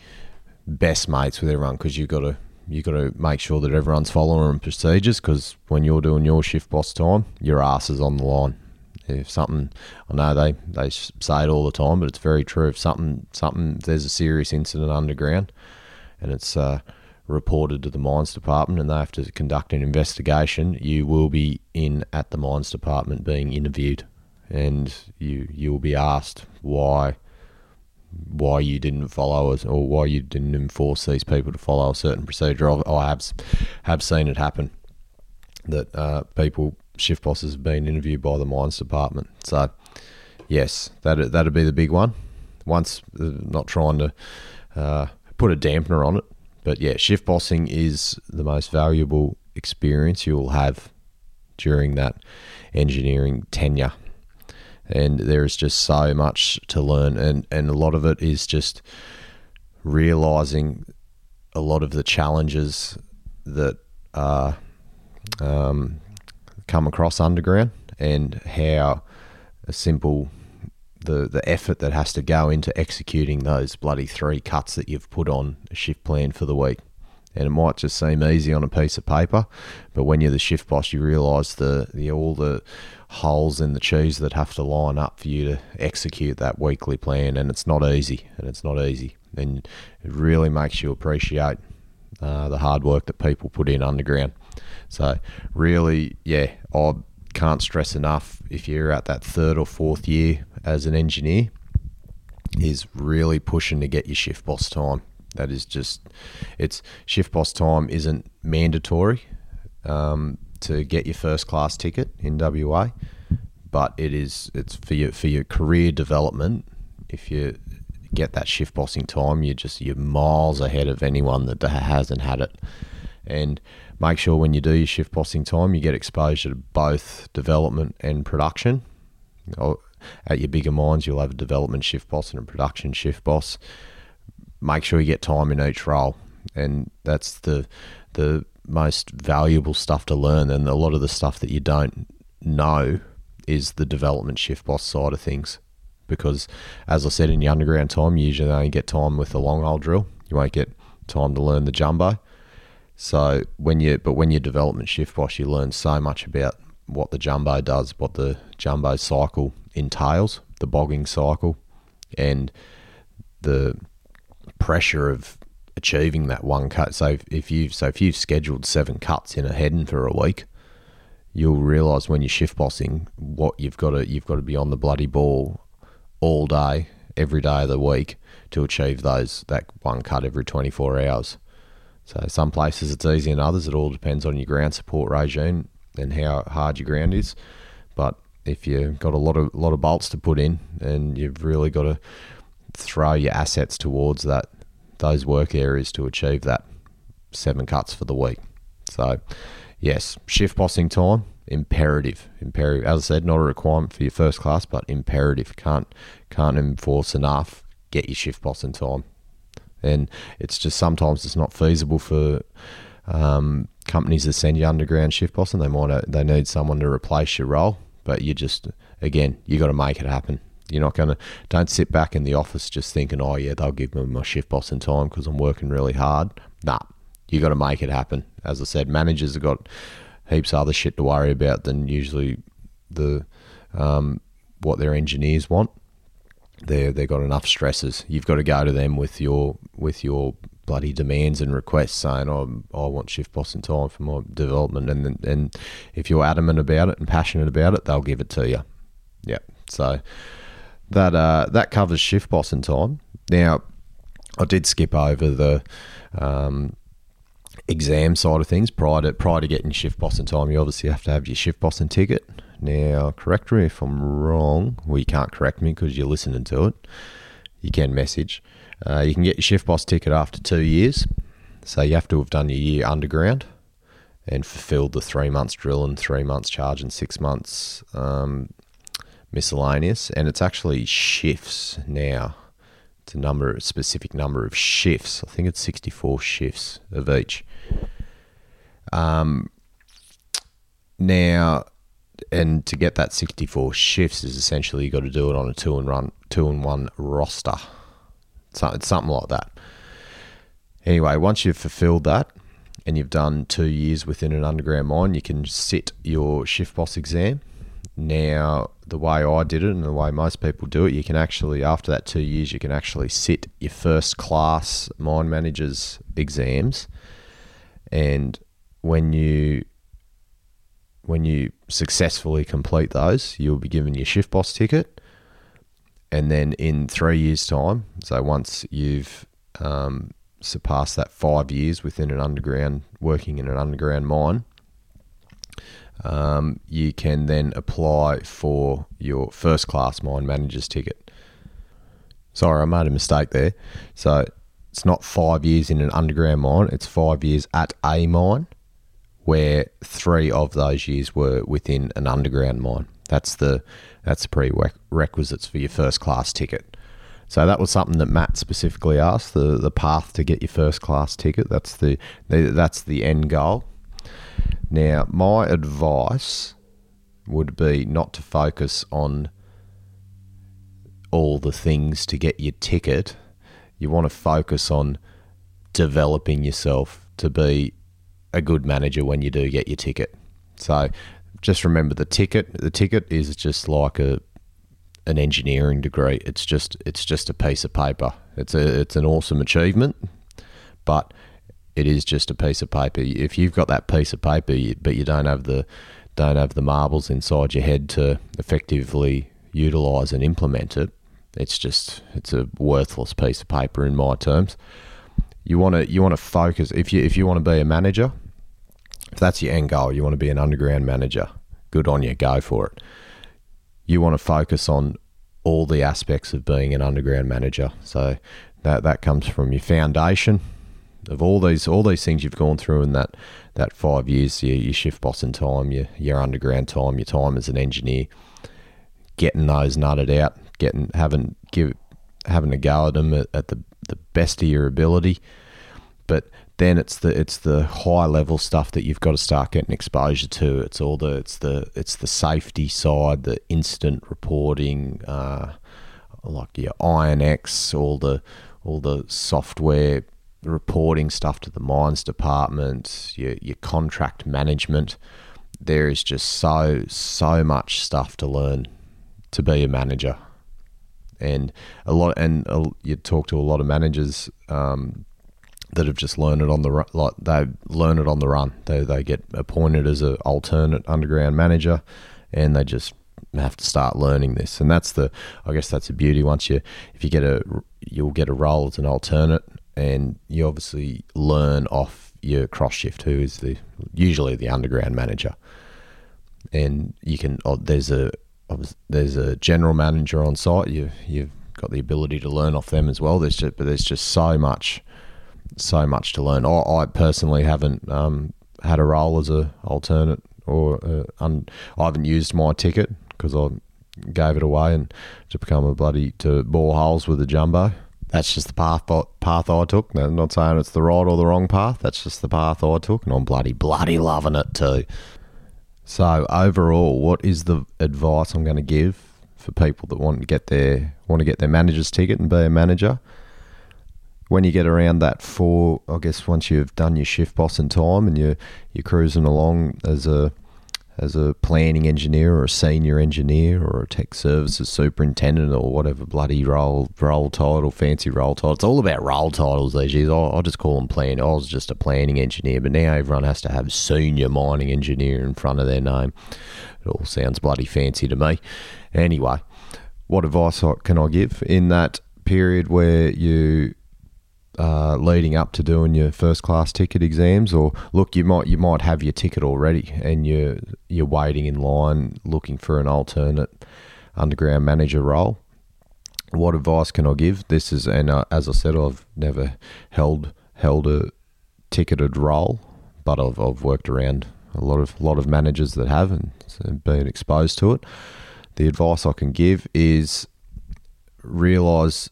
best mates with everyone because you've got to you got to make sure that everyone's following procedures because when you're doing your shift boss time, your ass is on the line. If something, I know they, they say it all the time, but it's very true. If something something there's a serious incident underground, and it's uh, reported to the mines department, and they have to conduct an investigation, you will be in at the mines department being interviewed, and you you will be asked why why you didn't follow us or why you didn't enforce these people to follow a certain procedure. I have have seen it happen that uh, people shift bosses have been interviewed by the mines department. So yes, that that'd be the big one. Once uh, not trying to uh, put a dampener on it, but yeah, shift bossing is the most valuable experience you'll have during that engineering tenure and there is just so much to learn and and a lot of it is just realizing a lot of the challenges that uh, um, come across underground and how a simple the the effort that has to go into executing those bloody three cuts that you've put on a shift plan for the week. And it might just seem easy on a piece of paper, but when you're the shift boss, you realise the, the all the holes in the cheese that have to line up for you to execute that weekly plan, and it's not easy. And it's not easy, and it really makes you appreciate uh, the hard work that people put in underground. So, really, yeah, I can't stress enough if you're at that third or fourth year as an engineer, is really pushing to get your shift boss time. That is just, it's shift boss time isn't mandatory um, to get your first class ticket in WA, but it is it's for your for your career development. If you get that shift bossing time, you're just you're miles ahead of anyone that hasn't had it. And make sure when you do your shift bossing time, you get exposure to both development and production. At your bigger mines, you'll have a development shift boss and a production shift boss. Make sure you get time in each role, and that's the the most valuable stuff to learn. And a lot of the stuff that you don't know is the development shift boss side of things because, as I said, in the underground time, you usually only get time with the long hole drill. You won't get time to learn the jumbo. So when you, but when you development shift boss, you learn so much about what the jumbo does, what the jumbo cycle entails, the bogging cycle, and the pressure of achieving that one cut. So if you've so if you've scheduled seven cuts in a heading for a week, you'll realise when you're shift bossing what you've got to you've got to be on the bloody ball all day, every day of the week to achieve those that one cut every 24 hours. So some places it's easy and others. It all depends on your ground support regime and how hard your ground is. But if you've got a lot of lot of bolts to put in, and you've really got to throw your assets towards that those work areas to achieve that seven cuts for the week. So, yes, shift bossing time imperative. Imperative. As I said, not a requirement for your first class, but imperative. Can't can't enforce enough. Get your shift bossing time, and it's just sometimes it's not feasible for um, companies that send you underground shift bossing. They might they need someone to replace your role, but you just again you got to make it happen. You're not going to don't sit back in the office just thinking, oh yeah, they'll give me my shift bossing time because I'm working really hard. Nah, you got to make it happen. As I said, managers have got heaps of other shit to worry about than usually the um, what their engineers want. They they've got enough stresses. You've got to go to them with your with your bloody demands and requests, saying, "Oh, I want shift bossing time for my development," and and if you're adamant about it and passionate about it, they'll give it to you. Yeah, so that uh, that covers shift bossing time. Now, I did skip over the um, exam side of things prior to prior to getting shift bossing time. You obviously have to have your shift boss and ticket. Now, correct me if I'm wrong. Well, you can't correct me because you're listening to it. You can message. Uh, you can get your shift boss ticket after two years. So you have to have done your year underground and fulfilled the three months drill and three months charge and six months um, miscellaneous. And it's actually shifts now. It's a number, a specific number of shifts. I think it's 64 shifts of each. Um, now, and to get that 64 shifts is essentially you got to do it on a two and run, two and one roster. So it's something like that. Anyway, once you've fulfilled that and you've done two years within an underground mine, you can sit your shift boss exam. Now, the way I did it and the way most people do it, you can actually, after that two years, you can actually sit your first class mine managers exams. And when you when you successfully complete those, you'll be given your shift boss ticket. And then in three years' time, so once you've um, surpassed that five years within an underground, working in an underground mine, um, you can then apply for your first class mine manager's ticket. Sorry, I made a mistake there. So it's not five years in an underground mine, it's five years at a mine where three of those years were within an underground mine. That's the that's the prerequisites for your first class ticket. So that was something that Matt specifically asked the the path to get your first class ticket. That's the, the that's the end goal. Now, my advice would be not to focus on all the things to get your ticket. You want to focus on developing yourself to be a good manager when you do get your ticket. So just remember the ticket. The ticket is just like a an engineering degree. It's just it's just a piece of paper. It's a it's an awesome achievement, but it is just a piece of paper. If you've got that piece of paper, but you don't have the don't have the marbles inside your head to effectively utilize and implement it, it's just it's a worthless piece of paper in my terms. You want to you want to focus if you if you want to be a manager, if that's your end goal, you want to be an underground manager. Good on you, go for it. You want to focus on all the aspects of being an underground manager. So that that comes from your foundation of all these all these things you've gone through in that that five years, your, your shift bossing time, your your underground time, your time as an engineer, getting those nutted out, getting having give having a go at them at, at the the best of your ability, but then it's the it's the high level stuff that you've got to start getting exposure to. It's all the it's the it's the safety side, the incident reporting, uh, like your INX, all the all the software reporting stuff to the mines department, your your contract management. There is just so so much stuff to learn to be a manager, and a lot. And you talk to a lot of managers um, that have just learned it on the like they learn it on the run. They they get appointed as an alternate underground manager, and they just have to start learning this. And that's the I guess that's the beauty. Once you if you get a you'll get a role as an alternate, and you obviously learn off your cross shift, who is the usually the underground manager, and you can oh, there's a there's a general manager on site. You you've got the ability to learn off them as well. There's just but there's just so much so much to learn. I, I personally haven't um, had a role as a alternate or uh, un, I haven't used my ticket because I gave it away and to become a bloody to bore holes with a jumbo that's just the path path I took. I'm not saying it's the right or the wrong path. That's just the path I took, and I'm bloody bloody loving it too. So overall, what is the advice I'm going to give for people that want to get their want to get their manager's ticket and be a manager? When you get around that four, I guess once you've done your shift boss in time and you're you're cruising along as a as a planning engineer or a senior engineer or a tech services superintendent or whatever bloody role role title, fancy role title. It's all about role titles these days. I'll, I'll just call them plan. I was just a planning engineer, but now everyone has to have senior mining engineer in front of their name. It all sounds bloody fancy to me. Anyway, what advice can I give in that period where you uh, leading up to doing your first class ticket exams, or look, you might you might have your ticket already, and you're you're waiting in line looking for an alternate underground manager role. What advice can I give? This is, and uh, as I said, I've never held held a ticketed role, but I've, I've worked around a lot of lot of managers that have and been exposed to it. The advice I can give is realize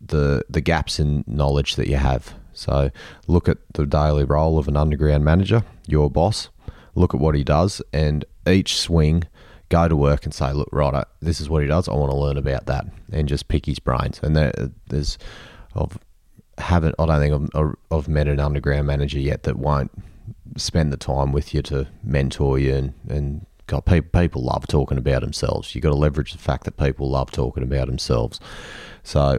the the gaps in knowledge that you have. So look at the daily role of an underground manager, your boss. Look at what he does, and each swing, go to work and say, "Look, right, this is what he does. I want to learn about that," and just pick his brains. And there, there's, I've haven't, I don't think I've, I've met an underground manager yet that won't spend the time with you to mentor you and and God, people, people love talking about themselves. You've got to leverage the fact that people love talking about themselves. So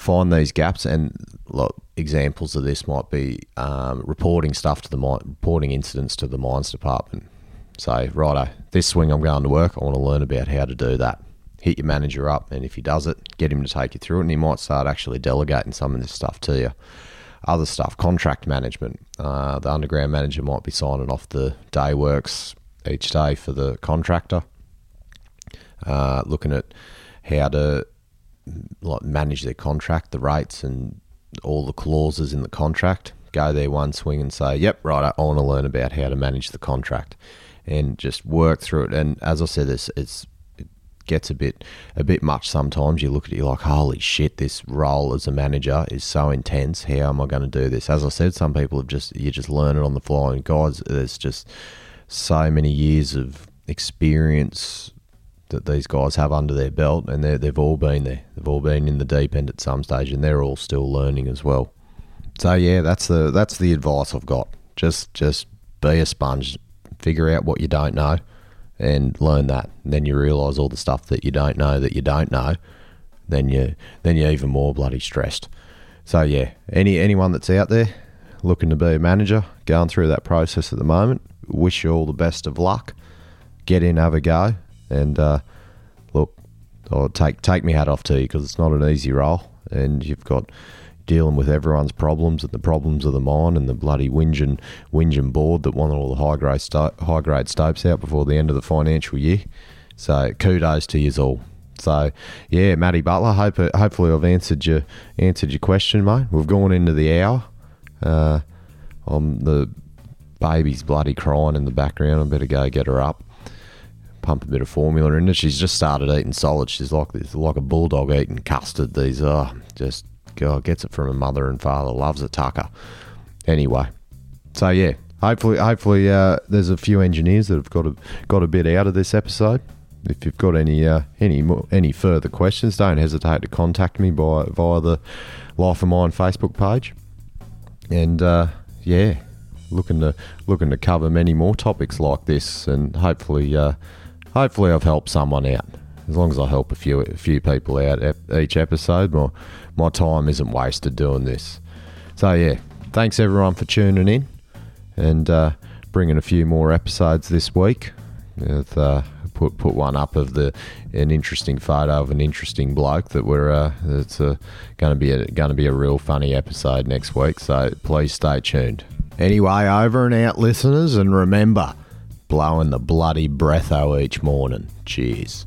find these gaps and like, examples of this might be um, reporting stuff to the mine, reporting incidents to the mines department. Say, righto, this swing I'm going to work. I want to learn about how to do that. Hit your manager up, and if he does it, get him to take you through it, and he might start actually delegating some of this stuff to you. Other stuff, contract management. Uh, the underground manager might be signing off the day works each day for the contractor. Uh, looking at how to like manage their contract, the rates, and all the clauses in the contract. Go there one swing and say, "Yep, right. I want to learn about how to manage the contract," and just work through it. And as I said, it's, it's gets a bit a bit much sometimes. You look at it, you're like, holy shit, this role as a manager is so intense. How am I going to do this? As I said, some people have just you just learn it on the fly, and guys, there's just so many years of experience that these guys have under their belt, and they've all been there. They've all been in the deep end at some stage, and they're all still learning as well. So yeah, that's the that's the advice I've got. Just just be a sponge, figure out what you don't know, and learn that. And then you realise all the stuff that you don't know that you don't know. Then you then you're even more bloody stressed. So yeah, any anyone that's out there looking to be a manager, going through that process at the moment, wish you all the best of luck. Get in, have a go, and uh, look, I'll take take me hat off to you because it's not an easy role, and you've got dealing with everyone's problems and the problems of the mine and the bloody whinging whinging board that wanted all the high grade sto- high grade stopes out before the end of the financial year. So kudos to you all. So yeah, Matty Butler. Hope hopefully I've answered your answered your question, mate. We've gone into the hour. Uh, I'm the baby's bloody crying in the background. I better go get her up pump a bit of formula in it. She's just started eating solid. She's like this, like a bulldog eating custard. These are oh, just God gets it from her mother and father. Loves a tucker. Anyway, so yeah, hopefully, hopefully uh, there's a few engineers that have got a got a bit out of this episode. If you've got any uh, any more, any further questions, don't hesitate to contact me by via the Life of Mine Facebook page. And uh, yeah, looking to looking to cover many more topics like this, and hopefully uh, hopefully I've helped someone out. As long as I help a few a few people out each episode, my my time isn't wasted doing this. So yeah, thanks everyone for tuning in, and uh, bringing a few more episodes this week. With, uh, put put one up of the an interesting photo of an interesting bloke that we're uh, it's going to be going to be a real funny episode next week. So please stay tuned. Anyway, over and out, listeners, and remember blowing the bloody breath breatho each morning. Cheers.